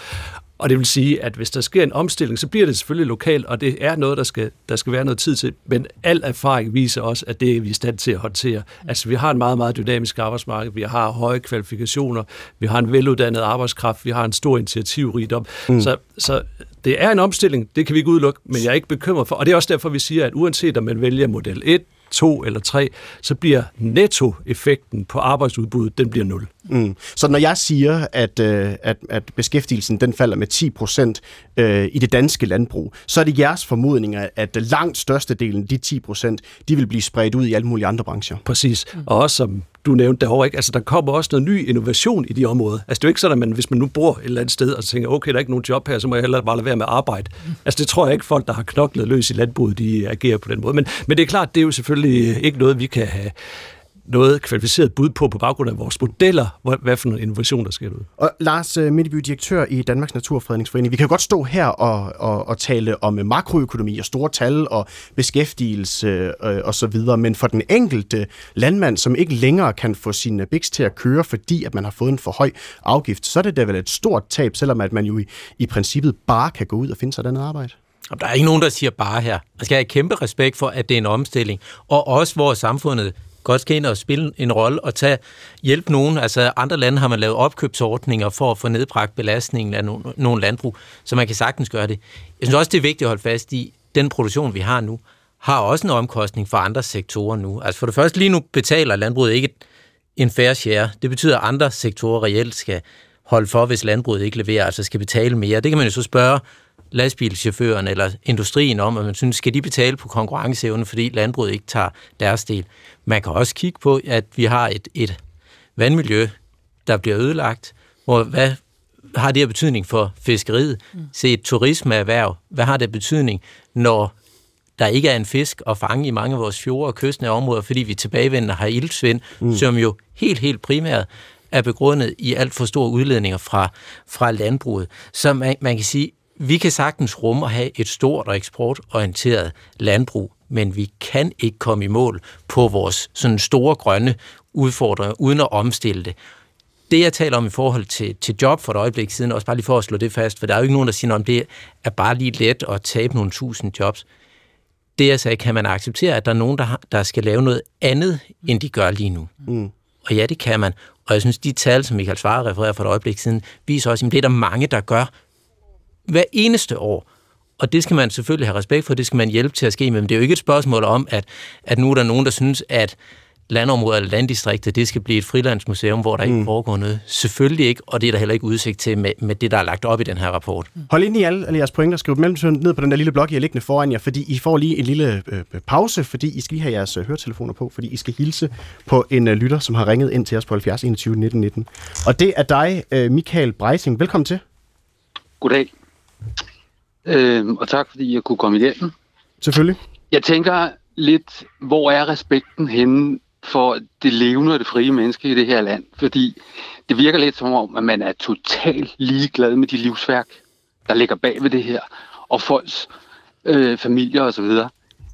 Og det vil sige, at hvis der sker en omstilling, så bliver det selvfølgelig lokalt, og det er noget, der skal, der skal være noget tid til. Men al erfaring viser også, at det er vi i stand til at håndtere. Altså vi har en meget, meget dynamisk arbejdsmarked, vi har høje kvalifikationer, vi har en veluddannet arbejdskraft, vi har en stor initiativrigdom. Mm. Så, så det er en omstilling, det kan vi ikke udelukke, men jeg er ikke bekymret for. Og det er også derfor, vi siger, at uanset om man vælger model 1, to eller tre, så bliver nettoeffekten på arbejdsudbuddet, den bliver nul. Mm. Så når jeg siger, at, øh, at, at beskæftigelsen den falder med 10 procent øh, i det danske landbrug, så er det jeres formodning, at langt størstedelen, de 10 procent, de vil blive spredt ud i alle mulige andre brancher. Præcis. Mm. Og også som du nævnte derovre, ikke? Altså, der kommer også noget ny innovation i de områder. Altså, det er jo ikke sådan, at man, hvis man nu bor et eller andet sted og tænker, okay, der er ikke nogen job her, så må jeg hellere bare lade være med arbejde. Altså, det tror jeg ikke, folk, der har knoklet løs i landbruget, de agerer på den måde. Men, men det er klart, det er jo selvfølgelig ikke noget, vi kan have noget kvalificeret bud på på baggrund af vores modeller, hvad for en innovation, der sker ud. Og Lars øh, Middeby, direktør i Danmarks Naturfredningsforening. Vi kan jo godt stå her og, og, og tale om makroøkonomi og store tal og beskæftigelse øh, og så videre, men for den enkelte landmand, som ikke længere kan få sin biks til at køre, fordi at man har fået en for høj afgift, så er det da vel et stort tab, selvom at man jo i, i princippet bare kan gå ud og finde sig et andet arbejde. Der er ikke nogen, der siger bare her. Man skal have kæmpe respekt for, at det er en omstilling. Og også hvor samfundet godt skal ind og spille en rolle og tage hjælp nogen. Altså andre lande har man lavet opkøbsordninger for at få nedbragt belastningen af nogle, nogle landbrug, så man kan sagtens gøre det. Jeg synes også, det er vigtigt at holde fast i, den produktion, vi har nu, har også en omkostning for andre sektorer nu. Altså for det første, lige nu betaler landbruget ikke en fair share. Det betyder, at andre sektorer reelt skal holde for, hvis landbruget ikke leverer, altså skal betale mere. Det kan man jo så spørge lastbilchaufføren eller industrien om, at man synes, skal de betale på konkurrenceevne, fordi landbruget ikke tager deres del. Man kan også kigge på, at vi har et, et vandmiljø, der bliver ødelagt, hvor hvad har det her betydning for fiskeriet? Mm. Se et turismeerhverv, hvad har det betydning, når der ikke er en fisk at fange i mange af vores fjorde og kystnære områder, fordi vi tilbagevender har ildsvind, mm. som jo helt, helt primært er begrundet i alt for store udledninger fra, fra landbruget. Så man, man kan sige, vi kan sagtens rumme og have et stort og eksportorienteret landbrug, men vi kan ikke komme i mål på vores sådan store grønne udfordringer, uden at omstille det. Det, jeg taler om i forhold til, til job for et øjeblik siden, også bare lige for at slå det fast, for der er jo ikke nogen, der siger, om det er bare lige let at tabe nogle tusind jobs. Det jeg sagde, kan man acceptere, at der er nogen, der, har, der skal lave noget andet, end de gør lige nu. Mm. Og ja, det kan man. Og jeg synes, de tal, som Michael Svare refererer for et øjeblik siden, viser også, at det er der mange, der gør hver eneste år. Og det skal man selvfølgelig have respekt for, det skal man hjælpe til at ske, men det er jo ikke et spørgsmål om, at, at nu er der nogen, der synes, at landområder eller landdistrikter, det skal blive et frilandsmuseum, hvor der mm. ikke foregår noget. Selvfølgelig ikke, og det er der heller ikke udsigt til med, med det, der er lagt op i den her rapport. Mm. Hold ind i alle, alle jeres pointer, skriv dem ned på den der lille blog, I er liggende foran jer, fordi I får lige en lille øh, pause, fordi I skal lige have jeres øh, høretelefoner på, fordi I skal hilse på en øh, lytter, som har ringet ind til os på 70 21 19 19. Og det er dig, øh, Michael Breising. Velkommen til. Goddag. Øh, og tak, fordi jeg kunne komme igennem. Selvfølgelig. Jeg tænker lidt, hvor er respekten henne for det levende og det frie menneske i det her land? Fordi det virker lidt som om, at man er totalt ligeglad med de livsværk, der ligger bag ved det her, og folks øh, familier osv. Det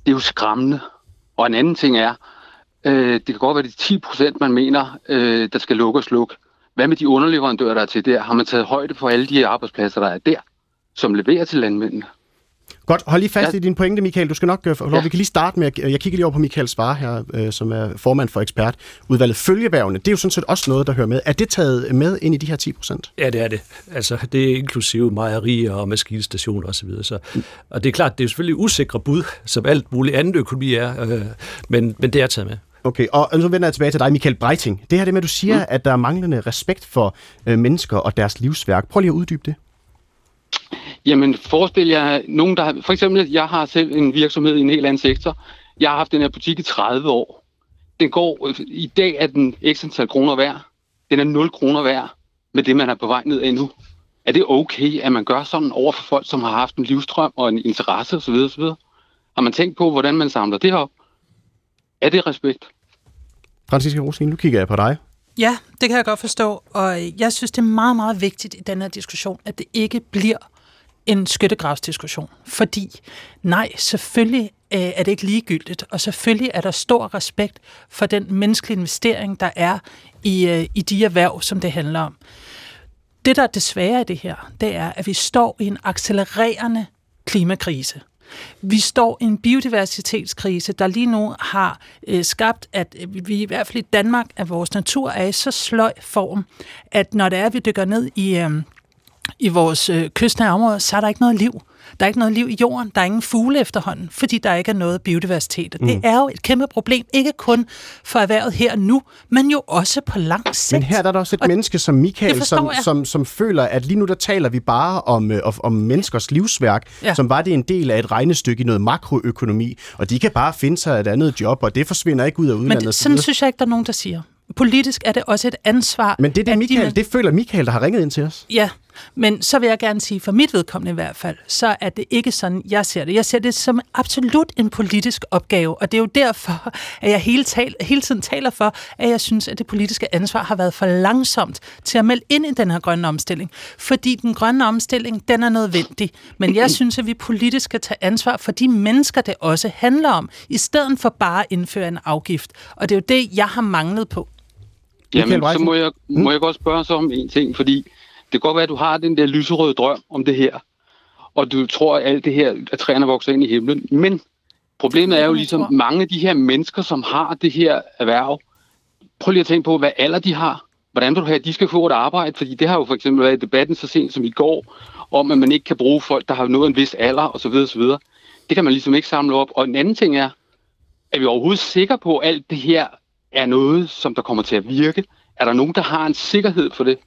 er jo skræmmende. Og en anden ting er, øh, det kan godt være de 10 procent, man mener, øh, der skal lukke og slukke. Hvad med de underleverandører, der er til der? Har man taget højde for alle de arbejdspladser, der er der, som leverer til landmændene? Godt, hold lige fast ja. i din pointe, Michael. Du skal nok få lov. Ja. Vi kan lige starte med, jeg kigger lige over på Michael Svare her, øh, som er formand for ekspertudvalget. Følgeværvene, det er jo sådan set også noget, der hører med. Er det taget med ind i de her 10 procent? Ja, det er det. Altså, det er inklusive mejerier og maskinstationer osv. Så, så, mm. Og det er klart, det er selvfølgelig usikre bud, som alt muligt andet økonomi er, øh, men, men det er taget med. Okay, og nu vender jeg tilbage til dig, Michael Breiting. Det her det med, at du siger, mm. at der er manglende respekt for øh, mennesker og deres livsværk. Prøv lige at uddybe det. Jamen, forestil jer nogen, der har, for eksempel, jeg har selv en virksomhed i en helt anden sektor. Jeg har haft den her butik i 30 år. Den går, i dag er den x antal kroner værd. Den er 0 kroner værd med det, man er på vej ned af nu. Er det okay, at man gør sådan over for folk, som har haft en livstrøm og en interesse osv. osv.? Har man tænkt på, hvordan man samler det op? Er det respekt? Franziska Rosin, nu kigger jeg på dig. Ja, det kan jeg godt forstå, og jeg synes, det er meget, meget vigtigt i den her diskussion, at det ikke bliver en skyttegravsdiskussion. Fordi nej, selvfølgelig øh, er det ikke ligegyldigt, og selvfølgelig er der stor respekt for den menneskelige investering, der er i, øh, i de erhverv, som det handler om. Det, der er desværre i det her, det er, at vi står i en accelererende klimakrise. Vi står i en biodiversitetskrise, der lige nu har øh, skabt, at vi i hvert fald i Danmark, at vores natur er i så sløj form, at når det er, at vi dykker ned i... Øh, i vores øh, kystnære områder, så er der ikke noget liv. Der er ikke noget liv i jorden, der er ingen fugle efterhånden, fordi der ikke er noget biodiversitet. Mm. Det er jo et kæmpe problem, ikke kun for erhvervet her nu, men jo også på lang sigt. Men her er der også et og menneske som Michael, som, som, som føler, at lige nu der taler vi bare om, øh, om menneskers livsværk, ja. som var det en del af et regnestykke i noget makroøkonomi, og de kan bare finde sig et andet job, og det forsvinder ikke ud af udlandet. Men sådan synes jeg ikke, der er nogen, der siger politisk er det også et ansvar. Men det er det, Michael, de, det føler Michael, der har ringet ind til os. Ja, men så vil jeg gerne sige, for mit vedkommende i hvert fald, så er det ikke sådan, jeg ser det. Jeg ser det som absolut en politisk opgave, og det er jo derfor, at jeg hele, tal, hele tiden taler for, at jeg synes, at det politiske ansvar har været for langsomt til at melde ind i den her grønne omstilling. Fordi den grønne omstilling, den er nødvendig. Men jeg synes, at vi politisk skal tage ansvar for de mennesker, det også handler om, i stedet for bare at indføre en afgift. Og det er jo det, jeg har manglet på. Jamen, så må jeg, må mm. jeg godt spørge så om en ting, fordi det kan godt være, at du har den der lyserøde drøm om det her, og du tror, at alt det her, at træerne vokser ind i himlen, men problemet er jo ligesom mange af de her mennesker, som har det her erhverv, prøv lige at tænke på, hvad alder de har. Hvordan vil du have, at de skal få et arbejde? Fordi det har jo for eksempel været i debatten så sent som i går, om at man ikke kan bruge folk, der har nået en vis alder osv. osv. Det kan man ligesom ikke samle op. Og en anden ting er, er vi overhovedet sikre på, at alt det her er noget, som der kommer til at virke? Er der nogen, der har en sikkerhed for det?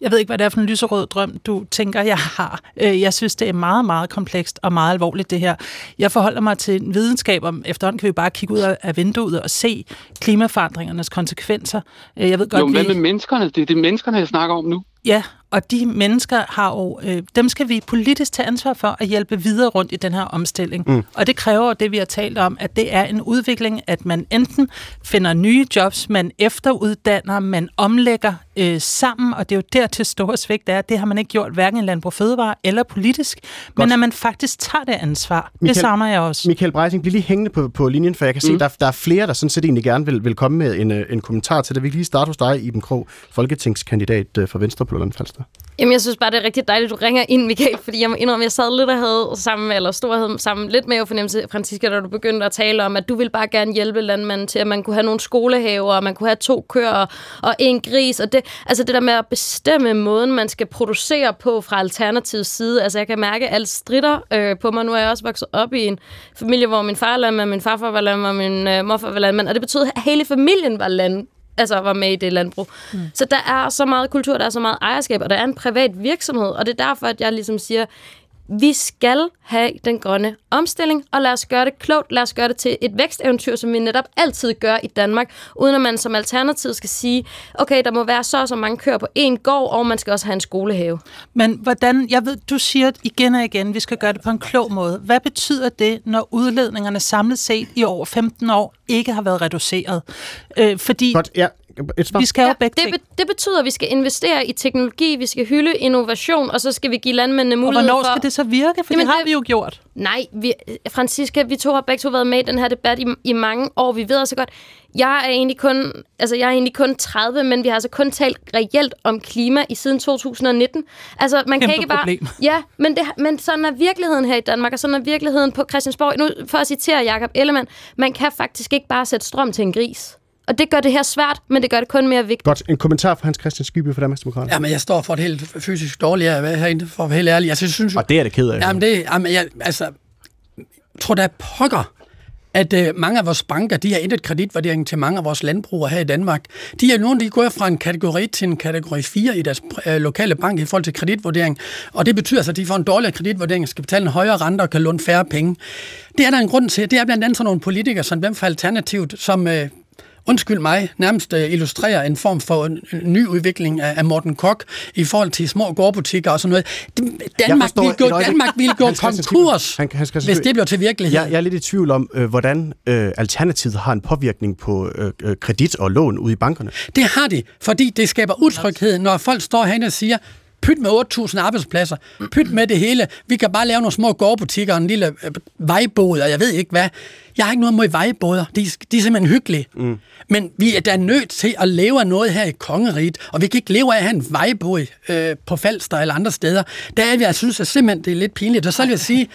Jeg ved ikke, hvad det er for en lyserød drøm, du tænker, jeg har. Øh, jeg synes, det er meget, meget komplekst og meget alvorligt, det her. Jeg forholder mig til en videnskab om, efterhånden kan vi bare kigge ud af vinduet og se klimaforandringernes konsekvenser. Øh, jeg ved godt, jo, hvad med menneskerne? Det er det menneskerne, jeg snakker om nu. Ja, og de mennesker har jo, øh, dem skal vi politisk tage ansvar for at hjælpe videre rundt i den her omstilling. Mm. Og det kræver det, vi har talt om, at det er en udvikling, at man enten finder nye jobs, man efteruddanner, man omlægger øh, sammen, og det er jo der til store svigt er, det har man ikke gjort hverken i Landbrug Fødevare eller politisk, Godt. men at man faktisk tager det ansvar. Michael, det savner jeg også. Michael Breising, bliv lige hængende på, på linjen, for jeg kan mm. se, der, der er flere, der sådan set egentlig gerne vil, vil komme med en, øh, en kommentar til det. Vi kan lige starte hos dig, Iben Krog, folketingskandidat øh, for Venstre på Lolland Falster. Jamen, jeg synes bare, det er rigtig dejligt, at du ringer ind, Michael, fordi jeg må indrømme, at jeg sad lidt og havde sammen, eller stor havde sammen lidt med fornemmelse, Francisca, da du begyndte at tale om, at du ville bare gerne hjælpe landmanden til, at man kunne have nogle skolehaver, og man kunne have to køer og en gris, og det, altså det der med at bestemme måden, man skal producere på fra alternativets side. Altså, jeg kan mærke, at alt strider øh, på mig. Nu er jeg også vokset op i en familie, hvor min far er landmand, min farfar var landmand, min øh, morfar var landmand, og det betød, at hele familien var land, altså var med i det landbrug. Mm. Så der er så meget kultur, der er så meget ejerskab, og der er en privat virksomhed, og det er derfor, at jeg ligesom siger, vi skal have den grønne omstilling, og lad os gøre det klogt. Lad os gøre det til et væksteventyr, som vi netop altid gør i Danmark, uden at man som alternativ skal sige, okay, der må være så og så mange køer på en gård, og man skal også have en skolehave. Men hvordan, jeg ved, du siger igen og igen, vi skal gøre det på en klog måde. Hvad betyder det, når udledningerne samlet set i over 15 år ikke har været reduceret? Øh, fordi... Godt, ja, et svar. Vi skal ja, begge det, be, det betyder, at vi skal investere i teknologi, vi skal hylde innovation, og så skal vi give landmændene mulighed for... Og hvornår skal det så virke? For Jamen, det har det, vi jo gjort. Nej, vi, Francisca, vi to har begge to været med i den her debat i, i mange år. Vi ved altså godt, jeg er egentlig kun, altså jeg er egentlig kun 30, men vi har altså kun talt reelt om klima i siden 2019. Altså man Kæmpe kan ikke bare problem. Ja, men det, men sådan er virkeligheden her i Danmark, og sådan er virkeligheden på Christiansborg. Nu for at citere Jakob Ellemann, man kan faktisk ikke bare sætte strøm til en gris. Og det gør det her svært, men det gør det kun mere vigtigt. Godt. En kommentar fra Hans Christian Skyby fra Danmarksdemokraterne. Jamen, jeg står for et helt fysisk dårligt af herinde, for at være helt ærlig. Altså, jeg synes, og det er det ked af. Jamen, det, jamen, jeg, altså, tror der pokker, at øh, mange af vores banker, de har intet kreditvurdering til mange af vores landbrugere her i Danmark. De er nogle, de går fra en kategori til en kategori 4 i deres øh, lokale bank i forhold til kreditvurdering. Og det betyder altså, at de får en dårligere kreditvurdering, skal betale en højere rente og kan låne færre penge. Det er der en grund til. Det er blandt andet sådan nogle politikere, som dem fra Alternativet, som øh, undskyld mig, nærmest uh, illustrerer en form for en, ny udvikling af, Morten Kok i forhold til små gårdbutikker og sådan noget. Danmark forstår, vil gå, Danmark vil gå konkurs, han, han hvis det bliver til virkelighed. Jeg, jeg er lidt i tvivl om, øh, hvordan øh, Alternativet har en påvirkning på øh, øh, kredit og lån ude i bankerne. Det har de, fordi det skaber utryghed, når folk står herinde og siger, pyt med 8.000 arbejdspladser, pyt med det hele. Vi kan bare lave nogle små gårdbutikker og en lille øh, vejbåd, og jeg ved ikke hvad. Jeg har ikke noget mod vejbåder. De, de er simpelthen hyggelige. Mm. Men vi er da nødt til at leve af noget her i kongeriget, og vi kan ikke leve af at have en vejbåd øh, på Falster eller andre steder. Der er vi, jeg synes at simpelthen, det er lidt pinligt. Og så vil jeg sige,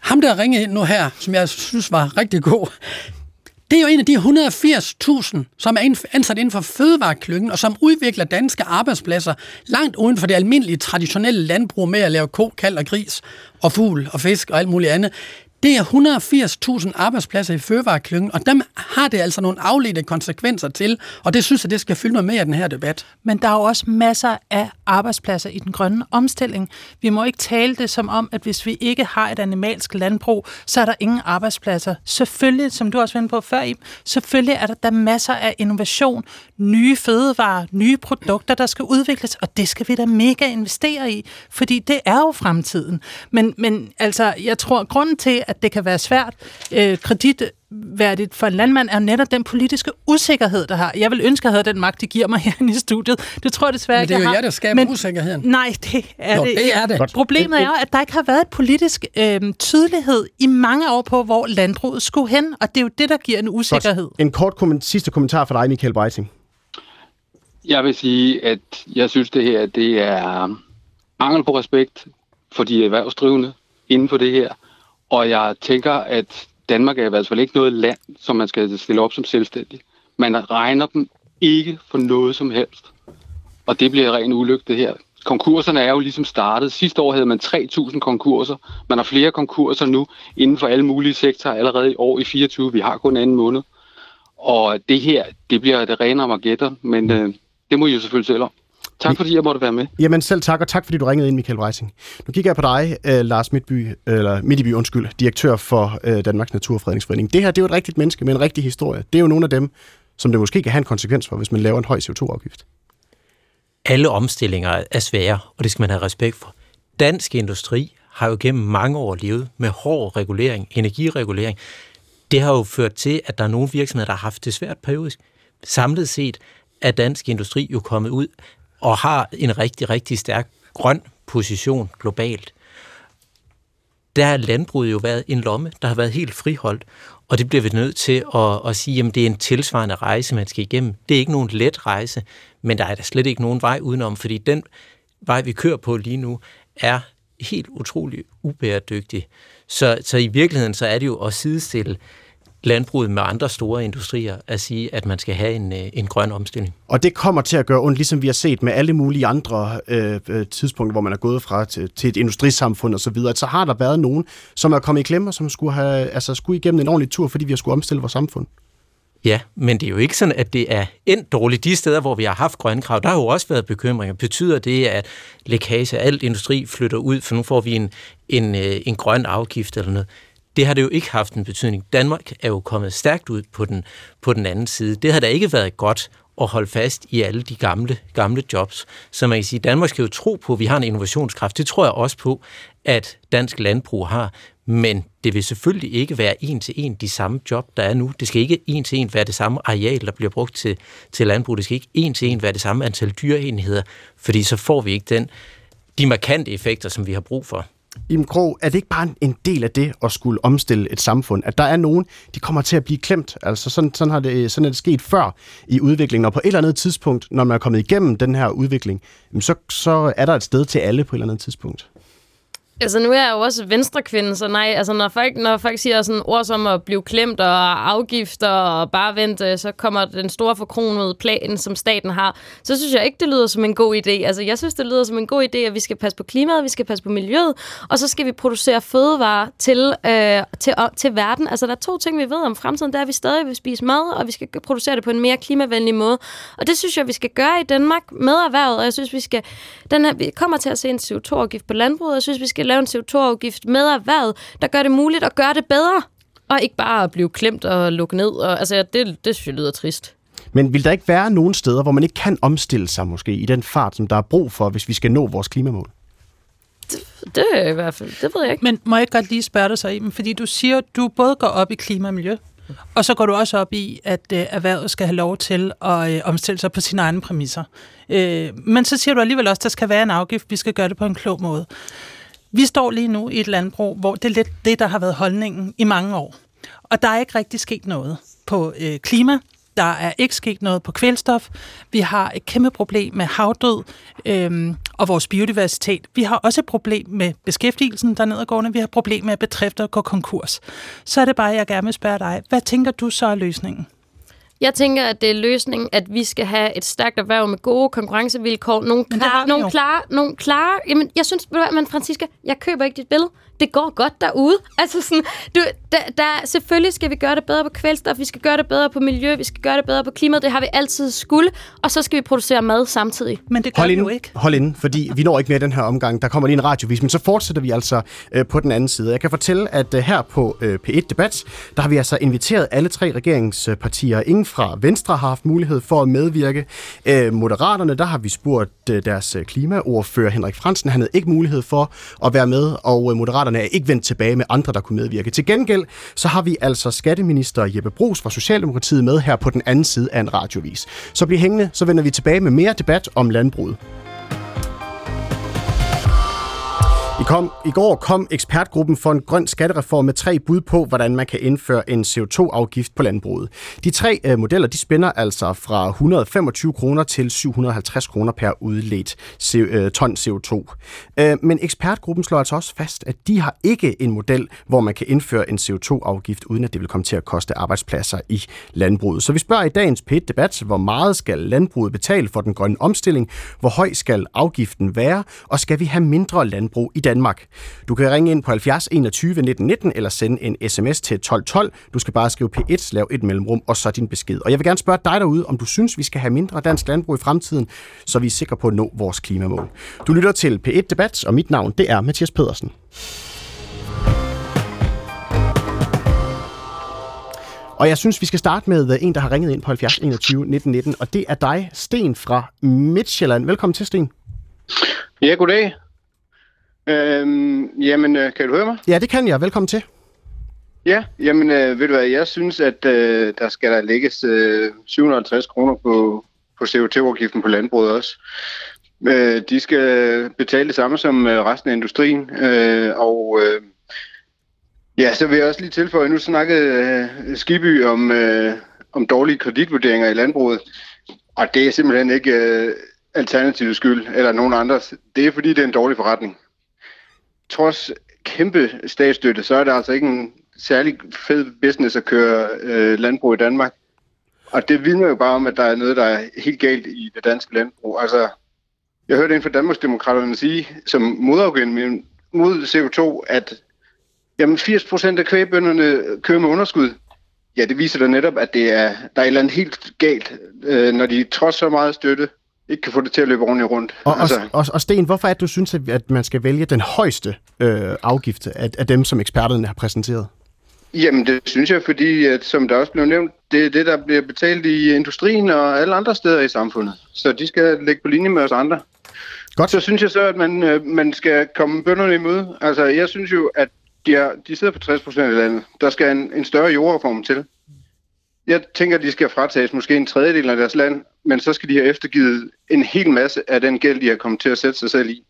ham der ringede ind nu her, som jeg synes var rigtig god, det er jo en af de 180.000, som er ansat inden for fødevareklyngen, og som udvikler danske arbejdspladser langt uden for det almindelige traditionelle landbrug med at lave ko, kald og gris og fugl og fisk og alt muligt andet. Det er 180.000 arbejdspladser i fødevareklyngen, og dem har det altså nogle afledte konsekvenser til, og det synes jeg, det skal fylde noget mere i den her debat. Men der er jo også masser af arbejdspladser i den grønne omstilling. Vi må ikke tale det som om, at hvis vi ikke har et animalsk landbrug, så er der ingen arbejdspladser. Selvfølgelig, som du også var på før, Ib, selvfølgelig er der, der masser af innovation, nye fødevarer, nye produkter, der skal udvikles, og det skal vi da mega investere i, fordi det er jo fremtiden. Men, men altså, jeg tror, grunden til, at det kan være svært øh, kreditværdigt for en landmand, er netop den politiske usikkerhed, der har. Jeg vil ønske, at jeg havde den magt, de giver mig her i studiet. Det tror jeg desværre ikke, Men det er jo jer, der skaber Men, usikkerheden. Nej, det er Nå, det. det er det. Problemet er, at der ikke har været et politisk øh, tydelighed i mange år på, hvor landbruget skulle hen, og det er jo det, der giver en usikkerhed. Godt. En kort komment- sidste kommentar fra dig, Michael Breiting. Jeg vil sige, at jeg synes, det her det er mangel på respekt for de erhvervsdrivende inden for det her. Og jeg tænker, at Danmark er i hvert fald ikke noget land, som man skal stille op som selvstændig. Man regner dem ikke for noget som helst. Og det bliver ren ulykke, det her. Konkurserne er jo ligesom startet. Sidste år havde man 3.000 konkurser. Man har flere konkurser nu inden for alle mulige sektorer allerede i år i 24. Vi har kun en anden måned. Og det her, det bliver det rene Armageddon, men øh, det må I jo selvfølgelig selv om. Tak fordi jeg måtte være med. Jamen selv tak, og tak fordi du ringede ind, Michael Reising. Nu kigger jeg på dig, uh, Lars Midtby, eller Midtby, undskyld, direktør for uh, Danmarks Naturfredningsforening. Det her, det er jo et rigtigt menneske med en rigtig historie. Det er jo nogle af dem, som det måske kan have en konsekvens for, hvis man laver en høj CO2-afgift. Alle omstillinger er svære, og det skal man have respekt for. Dansk industri har jo gennem mange år levet med hård regulering, energiregulering. Det har jo ført til, at der er nogle virksomheder, der har haft det svært periodisk. Samlet set er dansk industri jo kommet ud og har en rigtig, rigtig stærk grøn position globalt. Der har landbruget jo været en lomme, der har været helt friholdt, og det bliver vi nødt til at, at sige, at det er en tilsvarende rejse, man skal igennem. Det er ikke nogen let rejse, men der er der slet ikke nogen vej udenom, fordi den vej, vi kører på lige nu, er helt utrolig ubæredygtig. Så, så i virkeligheden så er det jo at sidestille landbruget med andre store industrier at sige, at man skal have en, øh, en grøn omstilling. Og det kommer til at gøre ondt, ligesom vi har set med alle mulige andre øh, øh tidspunkter, hvor man er gået fra til, til et industrisamfund osv., så, så har der været nogen, som er kommet i klemme, og som skulle, have, altså, skulle igennem en ordentlig tur, fordi vi har skulle omstille vores samfund. Ja, men det er jo ikke sådan, at det er endt dårligt. De steder, hvor vi har haft grønne krav, der har jo også været bekymringer. Betyder det, at lækage af alt industri flytter ud, for nu får vi en, en, øh, en grøn afgift eller noget? Det har det jo ikke haft en betydning. Danmark er jo kommet stærkt ud på den, på den anden side. Det har da ikke været godt at holde fast i alle de gamle, gamle jobs. Så man kan sige, at Danmark skal jo tro på, at vi har en innovationskraft. Det tror jeg også på, at dansk landbrug har. Men det vil selvfølgelig ikke være en til en de samme job, der er nu. Det skal ikke en til en være det samme areal, der bliver brugt til, til landbrug. Det skal ikke en til en være det samme antal dyreenheder, fordi så får vi ikke den, de markante effekter, som vi har brug for. Im Krog, er det ikke bare en del af det at skulle omstille et samfund? At der er nogen, de kommer til at blive klemt. Altså sådan, sådan, har det, sådan er det sket før i udviklingen, og på et eller andet tidspunkt, når man er kommet igennem den her udvikling, så, så er der et sted til alle på et eller andet tidspunkt. Altså, nu er jeg jo også venstrekvinde, så nej, altså når folk, når folk siger sådan ord som at blive klemt og afgifter og bare vente, øh, så kommer den store forkronede plan, som staten har, så synes jeg ikke, det lyder som en god idé. Altså, jeg synes, det lyder som en god idé, at vi skal passe på klimaet, vi skal passe på miljøet, og så skal vi producere fødevarer til, øh, til, øh, til verden. Altså, der er to ting, vi ved om fremtiden, det er, at vi stadig vil spise mad, og vi skal producere det på en mere klimavenlig måde. Og det synes jeg, vi skal gøre i Danmark med erhvervet, og jeg synes, vi skal, den her, vi kommer til at se en CO2-afgift på landbruget, og jeg synes, vi skal lave en CO2-afgift med erhvervet, der gør det muligt at gøre det bedre, og ikke bare at blive klemt og lukke ned. Og, altså, det, det synes jeg lyder trist. Men vil der ikke være nogen steder, hvor man ikke kan omstille sig måske i den fart, som der er brug for, hvis vi skal nå vores klimamål? Det, det er i hvert fald, det ved jeg ikke. Men må jeg godt lige spørge dig så, Iben, fordi du siger, at du både går op i klima og miljø, og så går du også op i, at øh, erhvervet skal have lov til at øh, omstille sig på sine egne præmisser. Øh, men så siger du alligevel også, at der skal være en afgift, vi skal gøre det på en klog måde. Vi står lige nu i et landbrug, hvor det er lidt det, der har været holdningen i mange år. Og der er ikke rigtig sket noget på øh, klima, Der er ikke sket noget på kvælstof. Vi har et kæmpe problem med havdød øhm, og vores biodiversitet. Vi har også et problem med beskæftigelsen der nedadgående. Vi har et problem med, at bedrifter går konkurs. Så er det bare, jeg gerne vil spørge dig. Hvad tænker du så er løsningen? Jeg tænker, at det er løsningen, at vi skal have et stærkt erhverv med gode konkurrencevilkår. Nogle klare, nogle klare, nogle klare... Jamen, jeg synes, men Francisca, jeg køber ikke dit billede det går godt derude. Altså sådan, du, der, der, selvfølgelig skal vi gøre det bedre på kvælstof, vi skal gøre det bedre på miljø, vi skal gøre det bedre på klimaet, det har vi altid skulle, og så skal vi producere mad samtidig. Men det gør hold vi jo ikke. Hold ind, fordi vi når ikke mere den her omgang. Der kommer lige en radiovis, men så fortsætter vi altså øh, på den anden side. Jeg kan fortælle, at øh, her på øh, P1 Debat, der har vi altså inviteret alle tre regeringspartier. Ingen fra Venstre har haft mulighed for at medvirke. Øh, Moderaterne, der har vi spurgt øh, deres øh, klimaordfører Henrik Fransen. Han havde ikke mulighed for at være med, og øh, Moderaterne Moderaterne er ikke vendt tilbage med andre, der kunne medvirke. Til gengæld så har vi altså skatteminister Jeppe Brugs fra Socialdemokratiet med her på den anden side af en radiovis. Så bliv hængende, så vender vi tilbage med mere debat om landbruget. I, kom, I går kom ekspertgruppen for en grøn skattereform med tre bud på, hvordan man kan indføre en CO2-afgift på landbruget. De tre øh, modeller de spænder altså fra 125 kroner til 750 kroner per udledt øh, ton CO2. Øh, men ekspertgruppen slår altså også fast, at de har ikke en model, hvor man kan indføre en CO2-afgift, uden at det vil komme til at koste arbejdspladser i landbruget. Så vi spørger i dagens pit debat hvor meget skal landbruget betale for den grønne omstilling, hvor høj skal afgiften være, og skal vi have mindre landbrug i Danmark. Du kan ringe ind på 70 21 19 19 eller sende en sms til 12 12. Du skal bare skrive P1, lav et mellemrum og så din besked. Og jeg vil gerne spørge dig derude, om du synes, vi skal have mindre dansk landbrug i fremtiden, så vi er sikre på at nå vores klimamål. Du lytter til P1 Debat, og mit navn det er Mathias Pedersen. Og jeg synes, vi skal starte med øh, en, der har ringet ind på 70 21 19 19, og det er dig, Sten fra Midtjylland. Velkommen til, Sten. Ja, goddag. Øhm, jamen, øh, kan du høre mig? Ja, det kan jeg. Velkommen til. Ja, jamen, øh, ved du hvad, jeg synes, at øh, der skal der lægges øh, 750 kroner på, på CO2-afgiften på landbruget også. Øh, de skal betale det samme som øh, resten af industrien, øh, og øh, ja, så vil jeg også lige tilføje, nu snakkede øh, Skiby om, øh, om dårlige kreditvurderinger i landbruget, og det er simpelthen ikke øh, alternativets skyld, eller nogen andres. Det er fordi, det er en dårlig forretning trods kæmpe statsstøtte, så er det altså ikke en særlig fed business at køre øh, landbrug i Danmark. Og det vidner jo bare om, at der er noget, der er helt galt i det danske landbrug. Altså, jeg hørte en fra Danmarksdemokraterne sige, som modargument mod CO2, at jamen 80% af kvægbønderne kører med underskud. Ja, det viser da netop, at det er, der er et eller andet helt galt, øh, når de trods så meget støtte ikke kan få det til at løbe ordentligt rundt. Og, altså. og, og, og Sten, hvorfor er det, du synes, at man skal vælge den højeste øh, afgift af, af dem, som eksperterne har præsenteret? Jamen, det synes jeg, fordi, at, som der også blev nævnt, det er det, der bliver betalt i industrien og alle andre steder i samfundet. Så de skal lægge på linje med os andre. Godt. Så synes jeg så, at man, øh, man skal komme bønderne imod. Altså, jeg synes jo, at de, er, de sidder på 60 procent af landet. Der skal en, en større jordreform til. Jeg tænker, at de skal fratages måske en tredjedel af deres land, men så skal de have eftergivet en hel masse af den gæld, de har kommet til at sætte sig selv i.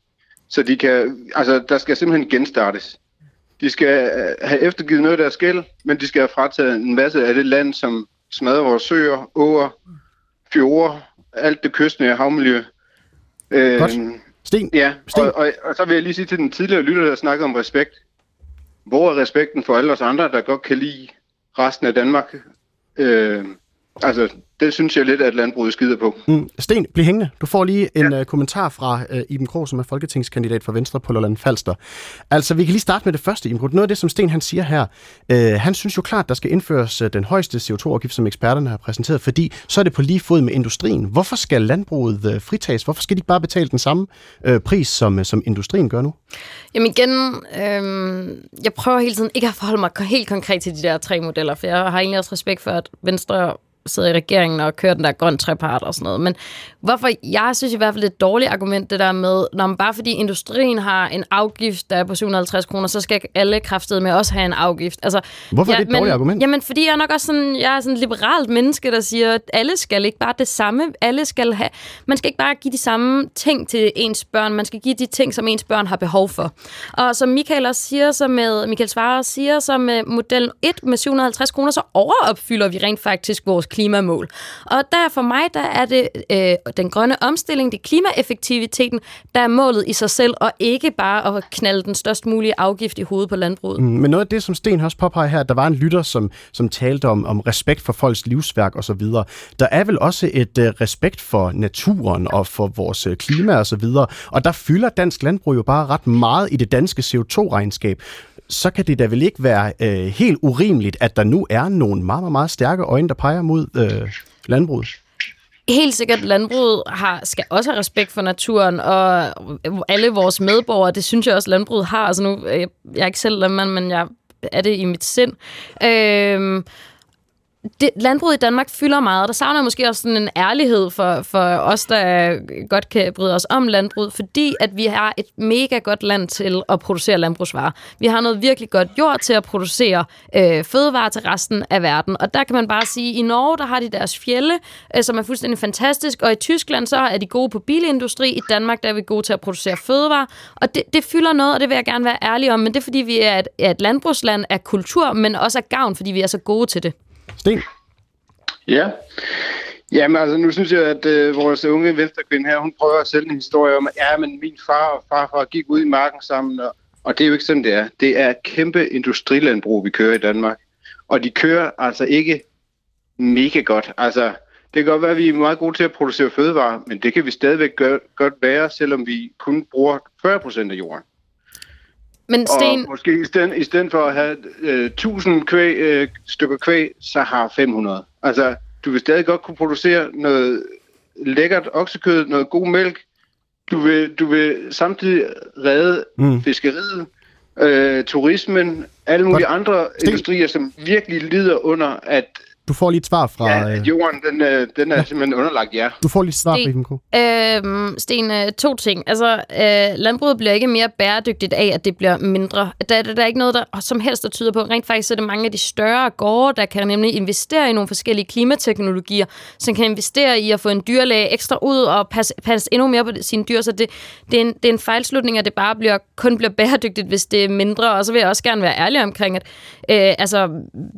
Så de kan, altså, der skal simpelthen genstartes. De skal øh, have eftergivet noget af deres gæld, men de skal have frataget en masse af det land, som smadrer vores søer, åer, fjorde, alt det kystnære havmiljø. Godt. Øhm, Sten. Ja, Sten. Og, og, og så vil jeg lige sige til den tidligere lytter, der snakkede om respekt. Hvor er respekten for alle os andre, der godt kan lide resten af Danmark? Øh, altså, det synes jeg lidt, at landbruget skider på. Mm. Sten, bliv hængende. Du får lige en ja. uh, kommentar fra uh, Iben Krog, som er folketingskandidat for Venstre på Lolland Falster. Altså, vi kan lige starte med det første, Iben Krog. Noget af det, som Sten han siger her, uh, han synes jo klart, der skal indføres uh, den højeste CO2-afgift, som eksperterne har præsenteret, fordi så er det på lige fod med industrien. Hvorfor skal landbruget uh, fritages? Hvorfor skal de ikke bare betale den samme uh, pris, som, uh, som industrien gør nu? Jamen igen, øh, jeg prøver hele tiden ikke at forholde mig helt konkret til de der tre modeller, for jeg har egentlig også respekt for, at Venstre sidder i regeringen og kører den der grøn trepart og sådan noget. Men hvorfor, jeg synes i hvert fald, det er et dårligt argument, det der med, når man bare fordi industrien har en afgift, der er på 750 kroner, så skal alle kræftede med også have en afgift. Altså, hvorfor ja, er det et dårligt men, argument? Jamen, fordi jeg er nok også sådan, jeg er sådan et liberalt menneske, der siger, at alle skal ikke bare det samme. Alle skal have, man skal ikke bare give de samme ting til ens børn, man skal give de ting, som ens børn har behov for. Og som Michael også siger, så med, Michael Svarer siger, så med model 1 med 750 kroner, så overopfylder vi rent faktisk vores klimamål. Og der for mig, der er det øh, den grønne omstilling, det er klimaeffektiviteten, der er målet i sig selv, og ikke bare at knalde den størst mulige afgift i hovedet på landbruget. Mm, men noget af det, som Sten også påpeger her, at der var en lytter, som, som talte om, om respekt for folks livsværk osv. Der er vel også et øh, respekt for naturen og for vores uh, klima osv., og, og der fylder dansk landbrug jo bare ret meget i det danske CO2-regnskab så kan det da vel ikke være øh, helt urimeligt, at der nu er nogle meget, meget, meget stærke øjne, der peger mod øh, landbruget. Helt sikkert, landbruget har, skal også have respekt for naturen, og alle vores medborgere, det synes jeg også, landbruget har. Altså nu, jeg, jeg er ikke selv landmand, men jeg er det i mit sind. Øh, det, landbruget i Danmark fylder meget, der savner jeg måske også sådan en ærlighed for, for os, der godt kan bryde os om landbruget, fordi at vi har et mega godt land til at producere landbrugsvarer. Vi har noget virkelig godt jord til at producere øh, fødevarer til resten af verden, og der kan man bare sige, at i Norge, der har de deres fjelle, øh, som er fuldstændig fantastisk, og i Tyskland, så er de gode på bilindustri, i Danmark, der er vi gode til at producere fødevarer, og det, det fylder noget, og det vil jeg gerne være ærlig om, men det er fordi, vi er et, et landbrugsland af kultur, men også af gavn, fordi vi er så gode til det. Sten? Ja. Jamen altså, nu synes jeg, at øh, vores unge venstrekvinde her, hun prøver at sælge en historie om, at ja, men min far og farfar gik ud i marken sammen, og, og det er jo ikke sådan, det er. Det er et kæmpe industrilandbrug, vi kører i Danmark. Og de kører altså ikke mega godt. Altså, det kan godt være, at vi er meget gode til at producere fødevarer, men det kan vi stadigvæk gør, godt være, selvom vi kun bruger 40 procent af jorden. Men Sten... Og måske i stedet, i stedet for at have øh, 1000 kvæg, øh, stykker kvæg, så har 500. Altså, du vil stadig godt kunne producere noget lækkert oksekød, noget god mælk. Du vil, du vil samtidig redde mm. fiskeriet, øh, turismen, alle mulige andre Sten. industrier, som virkelig lider under, at du får lige et svar fra... Ja, øh, jorden, den, øh, den er simpelthen underlagt, ja. Du får lige et svar Sten, fra øh, Sten, øh, to ting. Altså, øh, landbruget bliver ikke mere bæredygtigt af, at det bliver mindre. Der, der, der er ikke noget, der som helst der tyder på. Rent faktisk er det mange af de større gårde, der kan nemlig investere i nogle forskellige klimateknologier, som kan investere i at få en dyrlæge ekstra ud og passe, passe endnu mere på sine dyr. Så det, det, er en, det er en fejlslutning, at det bare bliver, kun bliver bæredygtigt, hvis det er mindre. Og så vil jeg også gerne være ærlig omkring, at øh, altså,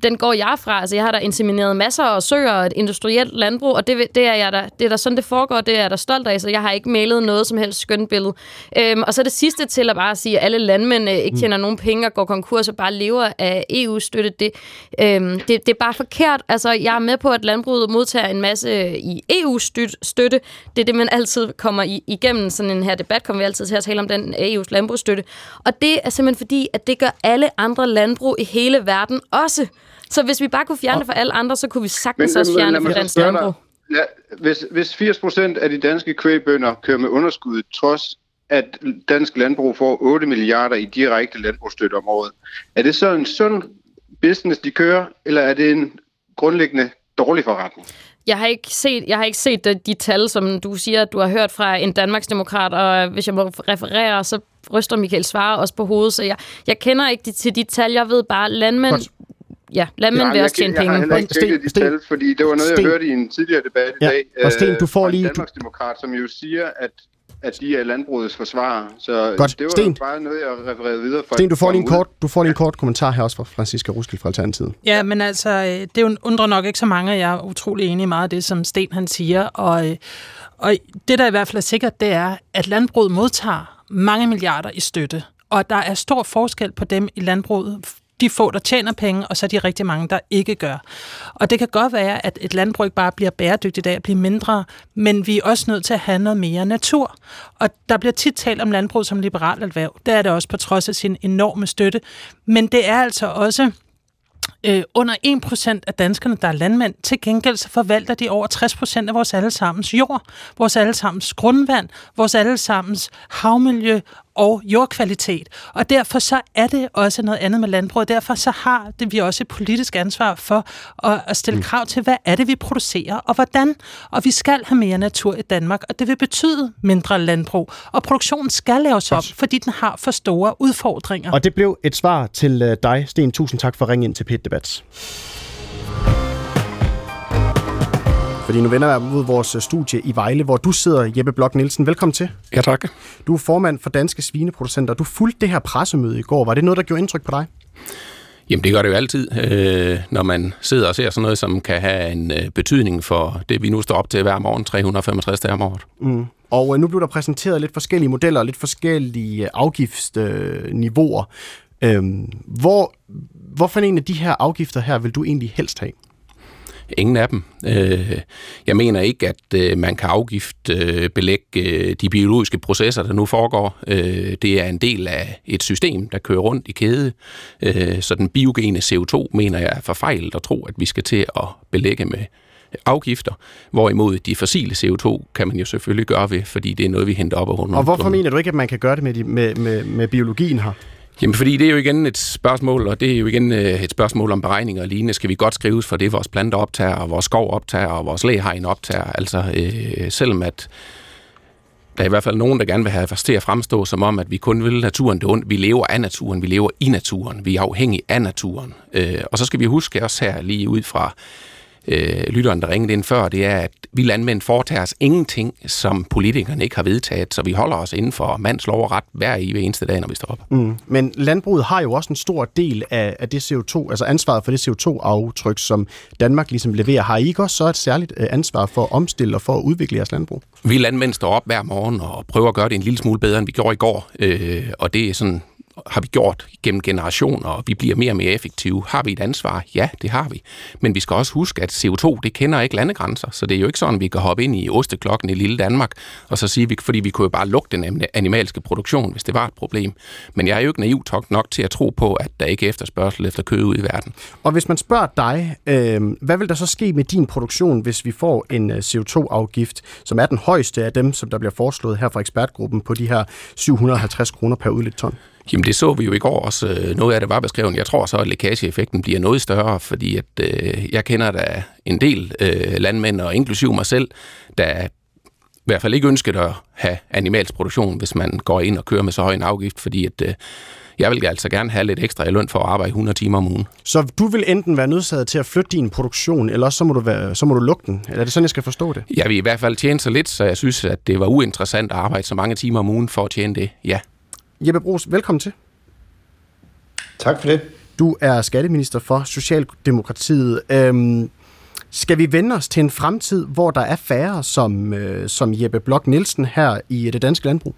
den går jeg fra. Altså, jeg har der insemineret masser af søer og et industrielt landbrug, og det, det er jeg der, det er der sådan, det foregår, det er jeg der stolt af, så jeg har ikke malet noget som helst skønt billede. Øhm, og så det sidste til at bare sige, at alle landmænd øh, ikke mm. tjener mm. nogen penge og går konkurs og bare lever af EU-støtte, det, øhm, det, det er bare forkert. Altså, jeg er med på, at landbruget modtager en masse i EU-støtte. Det er det, man altid kommer i, igennem sådan en her debat, kommer vi altid til at tale om den EU's landbrugsstøtte. Og det er simpelthen fordi, at det gør alle andre landbrug i hele verden også. Så hvis vi bare kunne fjerne det for alle andre, så kunne vi sagtens men, også fjerne det for dansk landbrug. Ja, hvis, hvis 80 procent af de danske kvægbønder kører med underskud, trods at dansk landbrug får 8 milliarder i direkte landbrugsstøtte om året, er det så en sund business, de kører, eller er det en grundlæggende dårlig forretning? Jeg har ikke set, jeg har ikke set de, de tal, som du siger, at du har hørt fra en Danmarksdemokrat, og hvis jeg må referere, så ryster Michael Svare også på hovedet, så jeg, jeg kender ikke de, til de tal. Jeg ved bare, landmænd ja, lad mig være også tjene penge. Jeg har heller ikke tjekket de tal, fordi det var noget, Sten. jeg hørte i en tidligere debat i ja. dag. Og Sten, du får øh, lige... Danmarksdemokrat, som jo siger, at at de er landbrugets forsvarer. Så Godt. det var Sten. bare noget, jeg refererede videre fra. Sten, du får lige en kort, du får lige en kort kommentar her også fra Franziska Ruskil fra Alternativet. Ja, men altså, øh, det jo undrer nok ikke så mange, jeg er utrolig enig i meget af det, som Sten han siger. Og, øh, og det, der i hvert fald er sikkert, det er, at landbruget modtager mange milliarder i støtte. Og der er stor forskel på dem i landbruget de få, der tjener penge, og så de rigtig mange, der ikke gør. Og det kan godt være, at et landbrug bare bliver bæredygtigt af at blive mindre, men vi er også nødt til at have noget mere natur. Og der bliver tit talt om landbrug som liberalt erhverv. Det er det også på trods af sin enorme støtte. Men det er altså også øh, under 1% af danskerne, der er landmænd. Til gengæld så forvalter de over 60% af vores allesammens jord, vores allesammens grundvand, vores allesammens havmiljø og jordkvalitet. Og derfor så er det også noget andet med landbrug. Derfor så har det vi også et politisk ansvar for at, at stille mm. krav til, hvad er det, vi producerer, og hvordan. Og vi skal have mere natur i Danmark, og det vil betyde mindre landbrug. Og produktionen skal laves op, fordi den har for store udfordringer. Og det blev et svar til øh, dig, Sten. Tusind tak for at ringe ind til Pet Debat. Fordi nu vender jeg mod vores øh, studie i Vejle, hvor du sidder, Jeppe Blok Nielsen. Velkommen til. Ja, tak. Du er formand for Danske Svineproducenter. Du fulgte det her pressemøde i går. Var det noget, der gjorde indtryk på dig? Jamen det gør det jo altid, øh, når man sidder og ser sådan noget, som kan have en øh, betydning for det, vi nu står op til hver morgen, 365 dage om året. Mm. Og øh, nu blev der præsenteret lidt forskellige modeller og lidt forskellige afgiftsniveauer. Øh, hvor, hvorfor en af de her afgifter her vil du egentlig helst have? Ingen af dem. Øh, jeg mener ikke, at øh, man kan afgift øh, belægge de biologiske processer, der nu foregår. Det er en del af et system, der kører rundt i kæde. Så den biogene CO2 mener jeg er forfejlet at tro, at vi skal til at belægge med afgifter, hvorimod de fossile CO2 kan man jo selvfølgelig gøre ved, fordi det er noget, vi henter op af Og hvorfor mener du ikke, at man kan gøre det med, de, med, med, med biologien her? Jamen, fordi det er jo igen et spørgsmål, og det er jo igen øh, et spørgsmål om beregninger og lignende. Skal vi godt skrives for det, vores planter optager, og vores skov optager, og vores læhegn optager? Altså, øh, selvom at der er i hvert fald nogen, der gerne vil have til at fremstå som om, at vi kun vil naturen det ondt. Vi lever af naturen, vi lever i naturen, vi er afhængige af naturen. Øh, og så skal vi huske også her lige ud fra øh, lytteren, der ringede ind før, det er, at vi landmænd foretager os ingenting, som politikerne ikke har vedtaget, så vi holder os inden for mands lov og ret hver i hver eneste dag, når vi står op. Mm. Men landbruget har jo også en stor del af, af det CO2, altså ansvaret for det CO2-aftryk, som Danmark ligesom leverer. Har I ikke også så et særligt øh, ansvar for at omstille og for at udvikle jeres landbrug? Vi landmænd står op hver morgen og prøver at gøre det en lille smule bedre, end vi gjorde i går, øh, og det er sådan har vi gjort gennem generationer, og vi bliver mere og mere effektive. Har vi et ansvar? Ja, det har vi. Men vi skal også huske, at CO2, det kender ikke landegrænser, så det er jo ikke sådan, at vi kan hoppe ind i osteklokken i lille Danmark, og så sige, fordi vi kunne jo bare lukke den animalske produktion, hvis det var et problem. Men jeg er jo ikke naiv nok til at tro på, at der ikke er efterspørgsel efter kød ud i verden. Og hvis man spørger dig, øh, hvad vil der så ske med din produktion, hvis vi får en øh, CO2-afgift, som er den højeste af dem, som der bliver foreslået her fra ekspertgruppen på de her 750 kroner per udledt ton? Jamen det så vi jo i går også. Øh, noget af det var beskrevet. Jeg tror så, at lækageeffekten bliver noget større, fordi at, øh, jeg kender da en del øh, landmænd, og inklusiv mig selv, der i hvert fald ikke ønsker at have animalsk produktion, hvis man går ind og kører med så høj en afgift, fordi at, øh, jeg vil altså gerne have lidt ekstra i løn for at arbejde 100 timer om ugen. Så du vil enten være nødsaget til at flytte din produktion, eller så må du, være, så må du lukke den? Eller er det sådan, jeg skal forstå det? Jeg vil i hvert fald tjene så lidt, så jeg synes, at det var uinteressant at arbejde så mange timer om ugen for at tjene det, ja. Jeppe Brugs, velkommen til. Tak for det. Du er skatteminister for Socialdemokratiet. Øhm, skal vi vende os til en fremtid, hvor der er færre som, øh, som Jeppe Blok Nielsen her i det danske landbrug?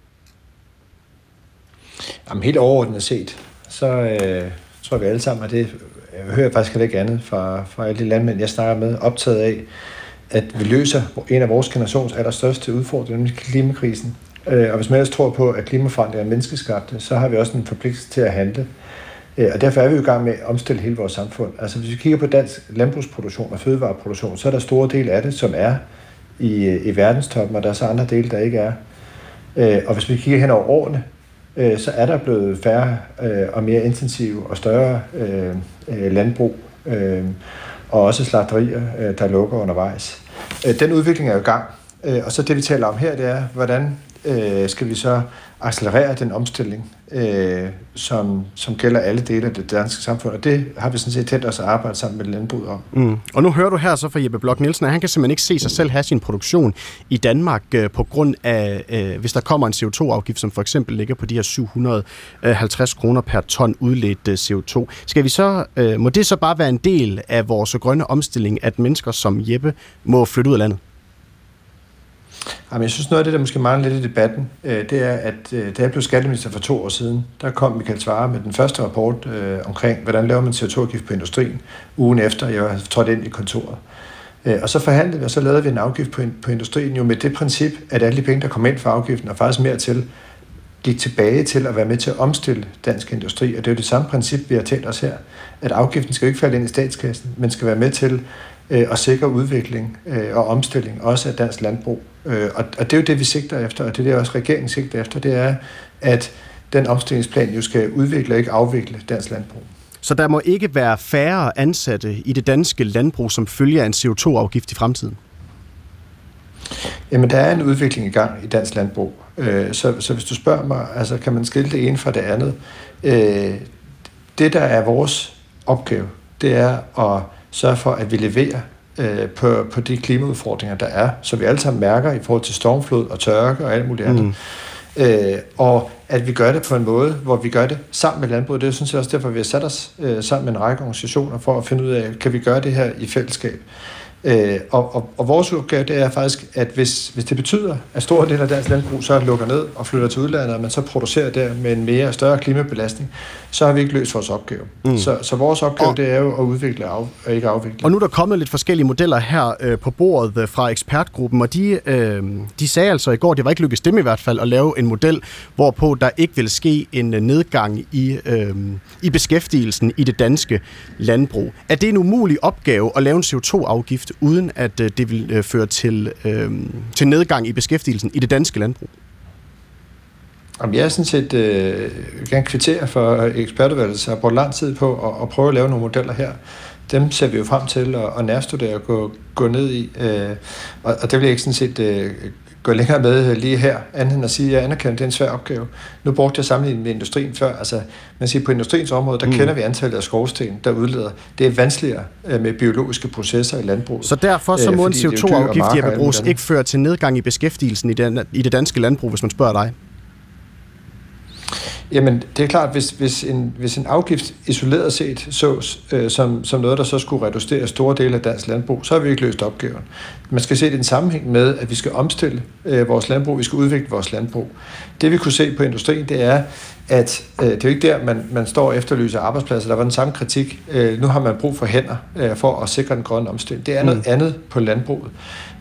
Jamen helt overordnet set, så øh, tror jeg vi alle sammen, at det jeg hører faktisk heller ikke andet fra, fra alle de landmænd, jeg snakker med, optaget af, at vi løser en af vores generations allerstørste udfordringer, nemlig klimakrisen. Øh, og hvis man ellers tror på, at klimaforandringer er menneskeskabte, så har vi også en forpligtelse til at handle. Øh, og derfor er vi jo i gang med at omstille hele vores samfund. Altså hvis vi kigger på dansk landbrugsproduktion og fødevareproduktion, så er der store dele af det, som er i, øh, i verdenstoppen, og der er så andre dele, der ikke er. Øh, og hvis vi kigger hen over årene, så er der blevet færre og mere intensive og større landbrug, og også slagterier, der lukker undervejs. Den udvikling er jo i gang, og så det vi taler om her, det er, hvordan øh, skal vi så accelerere den omstilling, øh, som, som gælder alle dele af det danske samfund, og det har vi sådan set tæt at arbejdet sammen med landbruget om. Mm. Og nu hører du her så fra Jeppe Blok Nielsen, at han kan simpelthen ikke se sig selv have sin produktion i Danmark øh, på grund af, øh, hvis der kommer en CO2-afgift, som for eksempel ligger på de her 750 kroner per ton udledt øh, CO2. Skal vi så, øh, må det så bare være en del af vores grønne omstilling, at mennesker som Jeppe må flytte ud af landet? Jamen, jeg synes noget af det, der måske mangler lidt i debatten, øh, det er, at øh, da jeg blev skatteminister for to år siden, der kom Michael Svare med den første rapport øh, omkring, hvordan laver man CO2-afgift på industrien, ugen efter jeg var trådt ind i kontoret. Øh, og så forhandlede vi, og så lavede vi en afgift på, på industrien jo med det princip, at alle de penge, der kom ind fra afgiften, og faktisk mere til, gik tilbage til at være med til at omstille dansk industri. Og det er jo det samme princip, vi har tænkt os her, at afgiften skal jo ikke falde ind i statskassen, men skal være med til øh, at sikre udvikling øh, og omstilling, også af dansk landbrug. Øh, og, og det er jo det, vi sigter efter, og det er det også regeringen sigter efter, det er, at den omstillingsplan jo skal udvikle og ikke afvikle dansk landbrug. Så der må ikke være færre ansatte i det danske landbrug, som følger en CO2-afgift i fremtiden? Jamen, der er en udvikling i gang i dansk landbrug. Øh, så, så hvis du spørger mig, altså kan man skille det ene fra det andet? Øh, det, der er vores opgave, det er at sørge for, at vi leverer øh, på, på de klimaudfordringer, der er, så vi alle sammen mærker i forhold til stormflod og tørke og alt muligt andet. Mm. Øh, og at vi gør det på en måde, hvor vi gør det sammen med landbruget. Det sådan set også derfor, vi har sat os øh, sammen med en række organisationer for at finde ud af, kan vi gøre det her i fællesskab. Øh, og, og, og vores opgave det er faktisk, at hvis, hvis det betyder, at store dele af dansk landbrug så lukker ned og flytter til udlandet, og man så producerer der med en mere større klimabelastning, så har vi ikke løst vores opgave. Mm. Så, så vores opgave og, det er jo at udvikle og af, ikke afvikle. Og nu er der kommet lidt forskellige modeller her øh, på bordet øh, fra ekspertgruppen, og de, øh, de sagde altså i går, det var ikke lykkedes dem i hvert fald, at lave en model, hvorpå der ikke vil ske en øh, nedgang i, øh, i beskæftigelsen i det danske landbrug. Er det en umulig opgave at lave en CO2-afgift uden at øh, det vil øh, føre til, øh, til nedgang i beskæftigelsen i det danske landbrug? Jamen, jeg er sådan set øh, gerne kvittere for ekspertudvalget, har brugt lang tid på at, at prøve at lave nogle modeller her. Dem ser vi jo frem til at, at nærstudere og gå, gå ned i. Øh, og, og det vil jeg ikke sådan set øh, gå længere med lige her, andet end at sige, at jeg anerkender, at det er en svær opgave. Nu brugte jeg sammenligning med industrien før. Altså, man siger, på industriens område, der mm. kender vi antallet af skovsten, der udleder. Det er vanskeligere øh, med biologiske processer i landbruget. Så derfor så øh, må en CO2-afgift, Jeppe Brugs, ikke føre til nedgang i beskæftigelsen i, den, i det danske landbrug, hvis man spørger dig? Jamen, det er klart, hvis, hvis, en, hvis en afgift isoleret set sås øh, som, som noget, der så skulle reducere store dele af dansk landbrug, så har vi ikke løst opgaven. Man skal se det i en sammenhæng med, at vi skal omstille øh, vores landbrug, vi skal udvikle vores landbrug. Det vi kunne se på industrien, det er, at øh, det er jo ikke der, man, man står og efterlyser arbejdspladser. Der var den samme kritik. Øh, nu har man brug for hænder øh, for at sikre den grønne omstilling. Det er noget mm. andet på landbruget.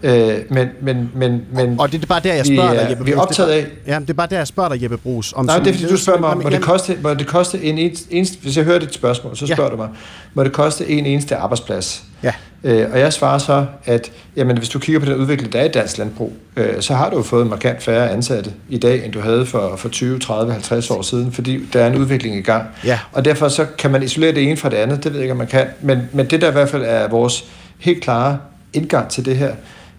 Øh, men, men, men, men og det er bare der, jeg spørger vi, dig, Jeppe Vi er optaget af... Ja, det er bare der, jeg spørger dig, Jeppe Brugs. Om Nej, det er fordi, du spørger mig, må det koste, må det koste en eneste... Hvis jeg hører dit spørgsmål, så spørger ja. du mig, må det koste en eneste arbejdsplads? Ja. Øh, og jeg svarer så, at jamen, hvis du kigger på den udvikling, der er i dansk landbrug, øh, så har du jo fået markant færre ansatte i dag, end du havde for, for 20, 30, 50 år siden, fordi der er en udvikling i gang. Ja. Og derfor så kan man isolere det ene fra det andet, det ved jeg ikke, om man kan. Men, men det der i hvert fald er vores helt klare indgang til det her,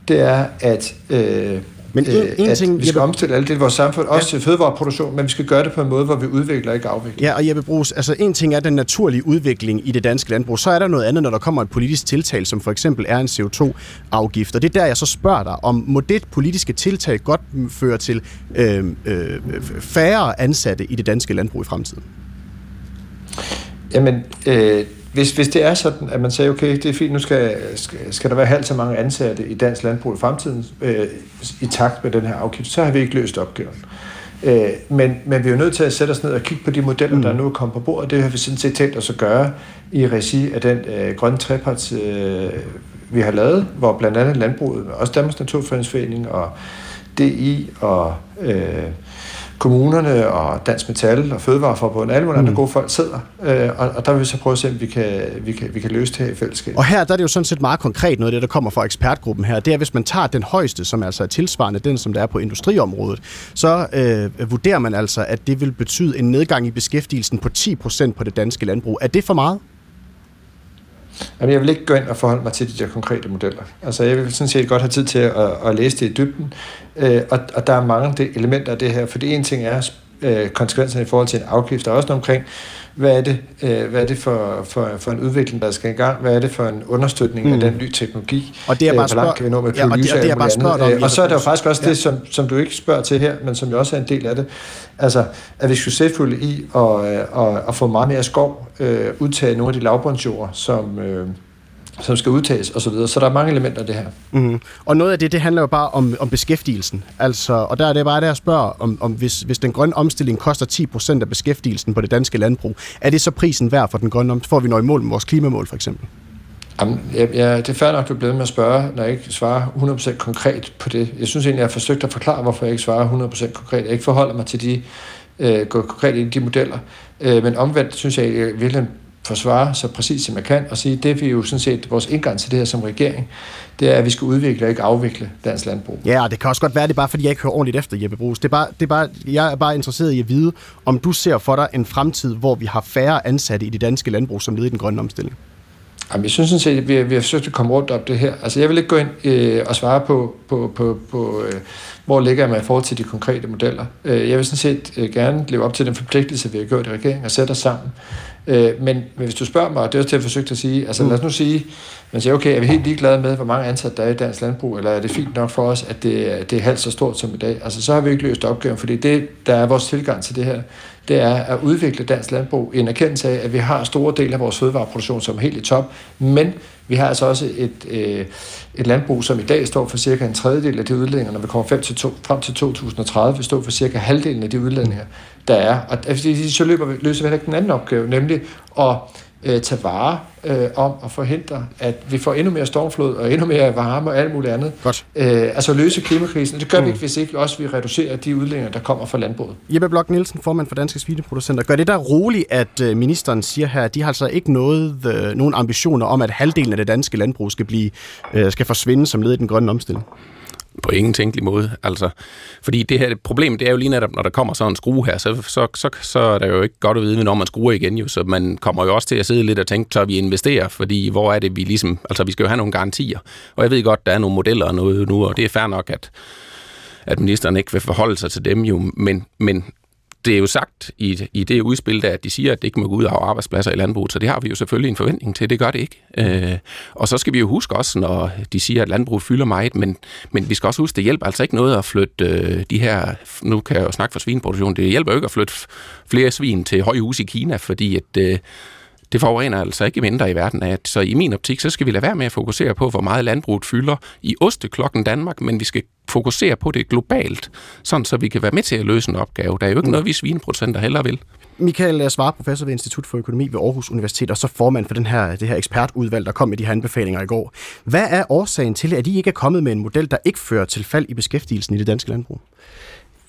det er, at øh, men en, øh, en ting, vi skal Jeppe... omstille alt det i vores samfund, også ja. til fødevareproduktion, men vi skal gøre det på en måde, hvor vi udvikler, ikke afvikler. Ja, og Jeppe Brugs, altså en ting er den naturlige udvikling i det danske landbrug, så er der noget andet, når der kommer et politisk tiltag, som for eksempel er en CO2-afgift. Og det er der, jeg så spørger dig, om må det politiske tiltag godt føre til øh, øh, færre ansatte i det danske landbrug i fremtiden? Jamen, øh, hvis, hvis det er sådan, at man siger, okay, det er fint, nu skal, skal, skal der være halvt så mange ansatte i dansk landbrug i fremtiden øh, i takt med den her afgift, så har vi ikke løst opgaven. Øh, men, men vi er jo nødt til at sætte os ned og kigge på de modeller, mm. der nu er kommet på bordet. Det har vi sådan set tænkt os at gøre i regi af den øh, grønne treparts, øh, vi har lavet, hvor blandt andet landbruget, også Danmarks Naturfredningsforening og DI og øh, kommunerne og Dansk Metal og Fødevareforbundet, alle mulige mm. andre gode folk sidder, øh, og, og der vil vi så prøve at se, om vi kan, vi kan, vi kan løse det her i fællesskab. Og her der er det jo sådan set meget konkret noget af det, der kommer fra ekspertgruppen her, det er, hvis man tager den højeste, som altså er tilsvarende den, som der er på industriområdet, så øh, vurderer man altså, at det vil betyde en nedgang i beskæftigelsen på 10% på det danske landbrug. Er det for meget? Jamen, jeg vil ikke gå ind og forholde mig til de der konkrete modeller. Altså, jeg vil sådan set godt have tid til at, at læse det i dybden, øh, og, og der er mange elementer af det her, for det ene ting er øh, konsekvenserne i forhold til en afgift, der er også noget omkring, hvad er det, øh, hvad er det for, for, for en udvikling, der skal i gang? Hvad er det for en understøtning mm. af den nye teknologi? Og det er bare øh, spørg... kan vi nå med ja, og det, og det er bare spørg om, øh, Og så er der jo faktisk også ja. det, som, som du ikke spørger til her, men som jo også er en del af det. Altså, at vi skulle succesfulde i at, at, at, at få meget mere skov, øh, udtage nogle af de lavbundsjord, som... Øh, som skal udtages osv. Så, videre. så der er mange elementer af det her. Mm. Og noget af det, det handler jo bare om, om beskæftigelsen. Altså, og der er det bare der at spørge, om, om hvis, hvis den grønne omstilling koster 10% af beskæftigelsen på det danske landbrug, er det så prisen værd for den grønne omstilling? Får vi når i mål med vores klimamål for eksempel? Jamen, ja, det er fair nok, du er blevet med at spørge, når jeg ikke svarer 100% konkret på det. Jeg synes egentlig, jeg har forsøgt at forklare, hvorfor jeg ikke svarer 100% konkret. Jeg ikke forholder mig til de, øh, gå konkret ind i de modeller. Øh, men omvendt synes jeg, jeg virkelig forsvare så præcis som jeg kan, og sige, det er jo sådan set vores indgang til det her som regering, det er, at vi skal udvikle og ikke afvikle dansk landbrug. Ja, og det kan også godt være, det er bare, fordi jeg ikke hører ordentligt efter, Jeppe Brugs. Det er bare, det er bare, jeg er bare interesseret i at vide, om du ser for dig en fremtid, hvor vi har færre ansatte i det danske landbrug som led i den grønne omstilling. Jamen, jeg synes sådan set, at vi, vi har forsøgt at komme rundt om det her. Altså, jeg vil ikke gå ind øh, og svare på, på, på, på øh, hvor ligger mig i forhold til de konkrete modeller. Øh, jeg vil sådan set øh, gerne leve op til den forpligtelse, vi har gjort i regeringen, og sætte os sammen. Øh, men, men hvis du spørger mig, og det er også det, jeg forsøgte at sige, altså lad os nu sige, man siger, okay, er vi helt ligeglade med, hvor mange ansatte der er i dansk landbrug, eller er det fint nok for os, at det, det er halvt så stort som i dag? Altså, så har vi ikke løst opgaven, fordi det, der er vores tilgang til det her, det er at udvikle dansk landbrug i en erkendelse af, at vi har store dele af vores fødevareproduktion, som er helt i top, men vi har altså også et, øh, et landbrug, som i dag står for cirka en tredjedel af de udledninger, når vi kommer frem til, to, frem til 2030, vi står for cirka halvdelen af de udledninger, der er. Og altså, så løber vi, løser vi heller ikke den anden opgave, nemlig at øh, tage vare øh, om at forhindre, at vi får endnu mere stormflod og endnu mere varme og alt muligt andet. Godt. Øh, altså løse klimakrisen. Det gør mm. vi ikke, hvis ikke også vi reducerer de udledninger, der kommer fra landbruget. Jeppe Blok Nielsen, formand for Danske Svineproducenter. Gør det der roligt, at øh, ministeren siger her, at de har altså ikke noget, øh, nogen ambitioner om, at halvdelen af det danske landbrug skal, blive, øh, skal forsvinde som led i den grønne omstilling? På ingen tænkelig måde. Altså, fordi det her problem, det er jo lige netop, når der kommer sådan en skrue her, så, så, så, så er det jo ikke godt at vide, når man skruer igen jo, så man kommer jo også til at sidde lidt og tænke, så vi investerer, fordi hvor er det, vi ligesom, altså vi skal jo have nogle garantier, og jeg ved godt, der er nogle modeller og noget nu, og det er fair nok, at at ministeren ikke vil forholde sig til dem jo, men, men det er jo sagt i, i det udspil, der, at de siger, at det ikke må gå ud af arbejdspladser i landbruget, så det har vi jo selvfølgelig en forventning til. Det gør det ikke. Øh, og så skal vi jo huske også, når de siger, at landbruget fylder meget, men, men vi skal også huske, at det hjælper altså ikke noget at flytte øh, de her, nu kan jeg jo snakke for svineproduktion, det hjælper jo ikke at flytte flere svin til højhus i Kina, fordi at øh, det forurener altså ikke mindre i verden af. Så i min optik, så skal vi lade være med at fokusere på, hvor meget landbruget fylder i osteklokken Danmark, men vi skal fokusere på det globalt, sådan så vi kan være med til at løse en opgave. Der er jo ikke mm. noget, vi svineproducenter heller vil. Michael Svare, professor ved Institut for Økonomi ved Aarhus Universitet, og så formand for den her, det her ekspertudvalg, der kom med de her anbefalinger i går. Hvad er årsagen til, at I ikke er kommet med en model, der ikke fører til fald i beskæftigelsen i det danske landbrug?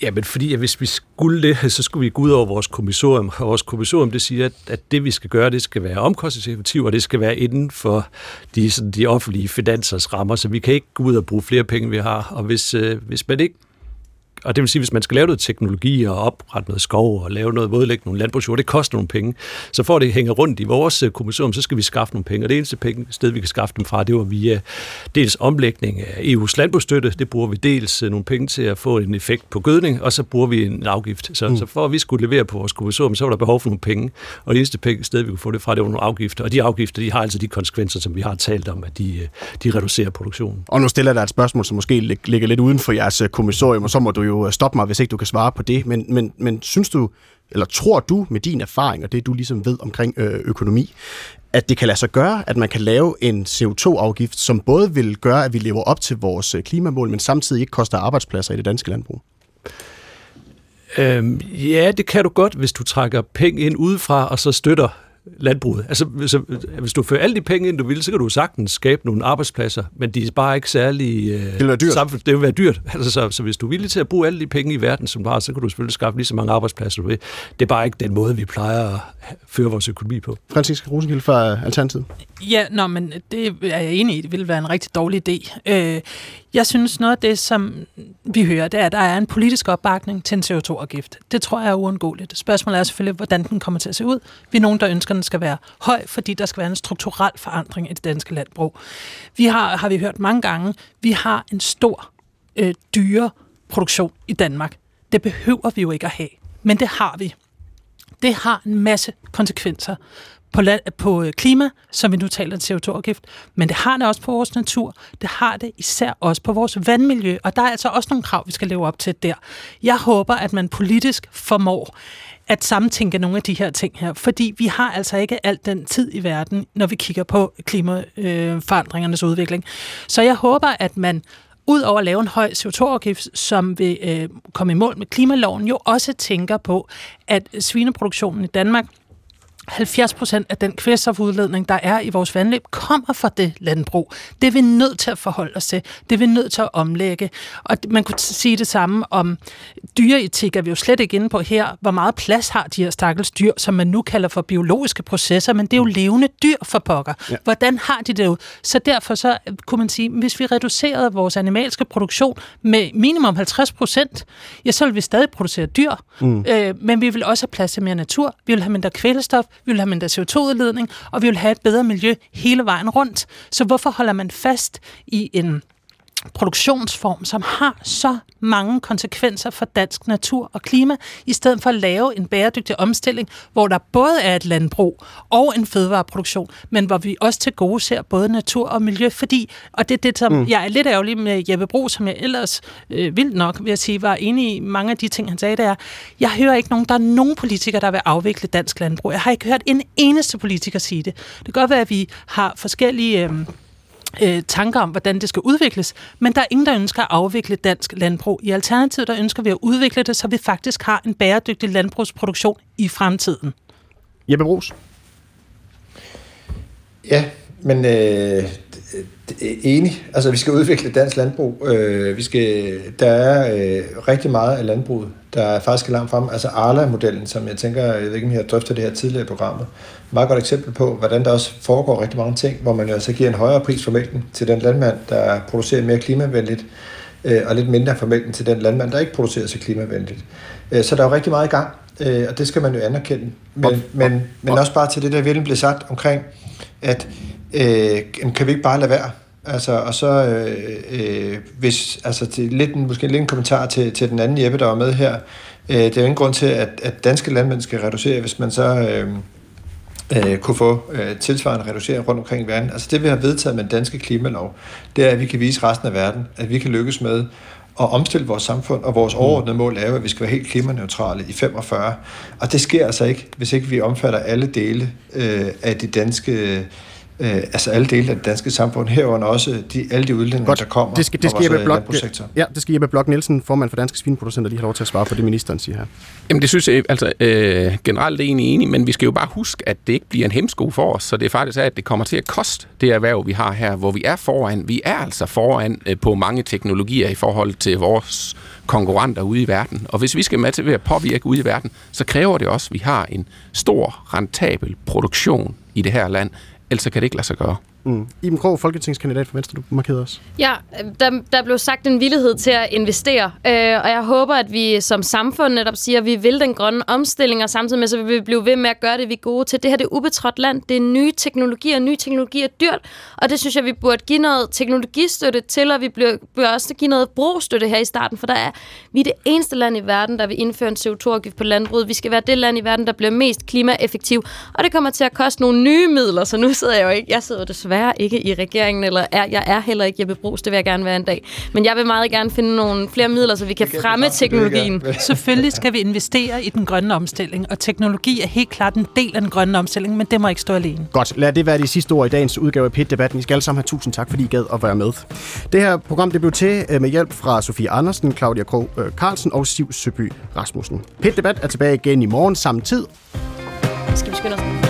Ja, men fordi at hvis vi skulle det, så skulle vi gå ud over vores kommissorium. Og vores kommissorium det siger, at, at det vi skal gøre, det skal være omkostningseffektivt, og det skal være inden for de, sådan, de offentlige finansers rammer. Så vi kan ikke gå ud og bruge flere penge, vi har. Og hvis, øh, hvis man ikke og det vil sige, hvis man skal lave noget teknologi og oprette noget skov og lave noget vådlægge nogle landbrugsjord, det koster nogle penge. Så for at det hænger rundt i vores øh, kommission, så skal vi skaffe nogle penge. Og det eneste penge, sted, vi kan skaffe dem fra, det var via dels omlægning af EU's landbrugsstøtte. Det bruger vi dels øh, nogle penge til at få en effekt på gødning, og så bruger vi en afgift. Så, mm. så for at vi skulle levere på vores kommission, så var der behov for nogle penge. Og det eneste penge, sted, vi kunne få det fra, det var nogle afgifter. Og de afgifter, de har altså de konsekvenser, som vi har talt om, at de, øh, de reducerer produktionen. Og nu stiller der et spørgsmål, som måske ligger lidt uden for jeres kommissorium, og så må du jo jo øh, stoppe mig, hvis ikke du kan svare på det, men, men, men synes du, eller tror du med din erfaring og det, du ligesom ved omkring øh, økonomi, at det kan lade sig gøre, at man kan lave en CO2-afgift, som både vil gøre, at vi lever op til vores øh, klimamål, men samtidig ikke koster arbejdspladser i det danske landbrug? Øhm, ja, det kan du godt, hvis du trækker penge ind udefra, og så støtter landbruget. Altså, hvis, hvis du fører alle de penge ind, du vil, så kan du sagtens skabe nogle arbejdspladser, men de er bare ikke særlig... Øh, det vil være dyrt. Samfund, det vil være dyrt. Altså, så, så hvis du er villig til at bruge alle de penge i verden, som du har, så kan du selvfølgelig skaffe lige så mange arbejdspladser, du vil. Det er bare ikke den måde, vi plejer at føre vores økonomi på. Franziska Rosenkild fra Alternativet. Ja, nå, men det er jeg enig i. Det vil være en rigtig dårlig idé. Øh, jeg synes, noget af det, som vi hører, det er, at der er en politisk opbakning til en CO2-afgift. Det tror jeg er uundgåeligt. Spørgsmålet er selvfølgelig, hvordan den kommer til at se ud. Vi er nogen, der ønsker, at den skal være høj, fordi der skal være en strukturel forandring i det danske landbrug. Vi har, har vi hørt mange gange, vi har en stor øh, dyre produktion i Danmark. Det behøver vi jo ikke at have, men det har vi. Det har en masse konsekvenser på, land, på øh, klima, som vi nu taler om CO2-afgift, men det har det også på vores natur, det har det især også på vores vandmiljø, og der er altså også nogle krav, vi skal leve op til der. Jeg håber, at man politisk formår at samtænke nogle af de her ting her, fordi vi har altså ikke alt den tid i verden, når vi kigger på klimaforandringernes udvikling. Så jeg håber, at man ud over at lave en høj CO2-afgift, som vil øh, komme i mål med klimaloven, jo også tænker på, at svineproduktionen i Danmark 70 procent af den kvælstofudledning, der er i vores vandløb, kommer fra det landbrug. Det er vi nødt til at forholde os til. Det er vi nødt til at omlægge. Og man kunne sige det samme om dyreetik, er vi jo slet ikke inde på her. Hvor meget plads har de her stakkels dyr, som man nu kalder for biologiske processer, men det er jo levende dyr for pokker. Ja. Hvordan har de det jo? Så derfor så kunne man sige, hvis vi reducerede vores animalske produktion med minimum 50 procent, ja, så vil vi stadig producere dyr, mm. øh, men vi vil også have plads til mere natur, vi vil have mindre kvælstof, vi vil have mindre CO2-udledning, og vi vil have et bedre miljø hele vejen rundt. Så hvorfor holder man fast i en produktionsform, som har så mange konsekvenser for dansk natur og klima, i stedet for at lave en bæredygtig omstilling, hvor der både er et landbrug og en fødevareproduktion, men hvor vi også til gode ser både natur og miljø, fordi, og det er det, som mm. jeg er lidt ærgerlig med Jeppe Bro, som jeg ellers øh, vildt nok, vil jeg sige, var enig i mange af de ting, han sagde, det er, jeg hører ikke nogen, der er nogen politikere, der vil afvikle dansk landbrug. Jeg har ikke hørt en eneste politiker sige det. Det kan godt være, at vi har forskellige... Øh, øh, tanker om, hvordan det skal udvikles, men der er ingen, der ønsker at afvikle dansk landbrug. I Alternativet, der ønsker vi at udvikle det, så vi faktisk har en bæredygtig landbrugsproduktion i fremtiden. Jeppe Brugs? Ja, men øh, enig. Altså, vi skal udvikle dansk landbrug. Øh, vi skal, der er øh, rigtig meget af landbruget, der er faktisk langt frem. Altså Arla-modellen, som jeg tænker, jeg ved ikke, om jeg har drøftet det her tidligere i programmet, meget godt eksempel på, hvordan der også foregår rigtig mange ting, hvor man jo altså giver en højere pris for mælken til den landmand, der producerer mere klimavenligt, øh, og lidt mindre for mælken til den landmand, der ikke producerer så klimavenligt. Øh, så der er jo rigtig meget i gang, øh, og det skal man jo anerkende. Men, men, men også bare til det, der virkelig blev sagt omkring, at øh, kan vi ikke bare lade være? Altså, og så, øh, øh, hvis, altså, til lidt, måske lidt en kommentar til, til den anden Jeppe, der var med her. Øh, det er jo ingen grund til, at, at danske landmænd skal reducere, hvis man så øh, øh, kunne få øh, tilsvarende reducering rundt omkring i verden. Altså det, vi har vedtaget med den danske klimalov, det er, at vi kan vise resten af verden, at vi kan lykkes med at omstille vores samfund, og vores overordnede mål er at vi skal være helt klimaneutrale i 45. Og det sker altså ikke, hvis ikke vi omfatter alle dele øh, af de danske øh, altså alle dele af det danske samfund, herunder også de, alle de udlændinge, der kommer det skal, det skal Jeppe Blok, Ja, det skal Jeppe Blok Nielsen, formand for Danske Svineproducenter, lige have lov til at svare på det, ministeren siger her. Jamen det synes jeg altså øh, generelt er egentlig enig, men vi skal jo bare huske, at det ikke bliver en hemsko for os, så det er faktisk er, at det kommer til at koste det erhverv, vi har her, hvor vi er foran. Vi er altså foran øh, på mange teknologier i forhold til vores konkurrenter ude i verden. Og hvis vi skal med til at påvirke ude i verden, så kræver det også, at vi har en stor, rentabel produktion i det her land, ellers kan det ikke lade sig gøre. Mm. Iben Krog, folketingskandidat for Venstre, du markerede os. Ja, der, der blev sagt en villighed til at investere, øh, og jeg håber, at vi som samfund netop siger, at vi vil den grønne omstilling, og samtidig med, så vil vi blive ved med at gøre det, vi er gode til. Det her det er ubetrådt land, det er nye teknologier, nye teknologier er dyrt, og det synes jeg, vi burde give noget teknologistøtte til, og vi bør også give noget brugstøtte her i starten, for der er, vi er det eneste land i verden, der vil indføre en CO2-afgift på landbruget. Vi skal være det land i verden, der bliver mest klimaeffektiv, og det kommer til at koste nogle nye midler, så nu sidder jeg jo ikke, jeg sidder desværre desværre ikke i regeringen, eller er, jeg er heller ikke Jeppe Brugs, det vil jeg gerne være en dag. Men jeg vil meget gerne finde nogle flere midler, så vi kan fremme teknologien. Selvfølgelig skal vi investere i den grønne omstilling, og teknologi er helt klart en del af den grønne omstilling, men det må ikke stå alene. Godt, lad det være de sidste ord i dagens udgave af PIT-debatten. I skal alle sammen have tusind tak, fordi I gad at være med. Det her program det blev til øh, med hjælp fra Sofie Andersen, Claudia Krog øh, Carlsen og Siv Søby Rasmussen. PIT-debat er tilbage igen i morgen samme tid. Skal vi skynde os?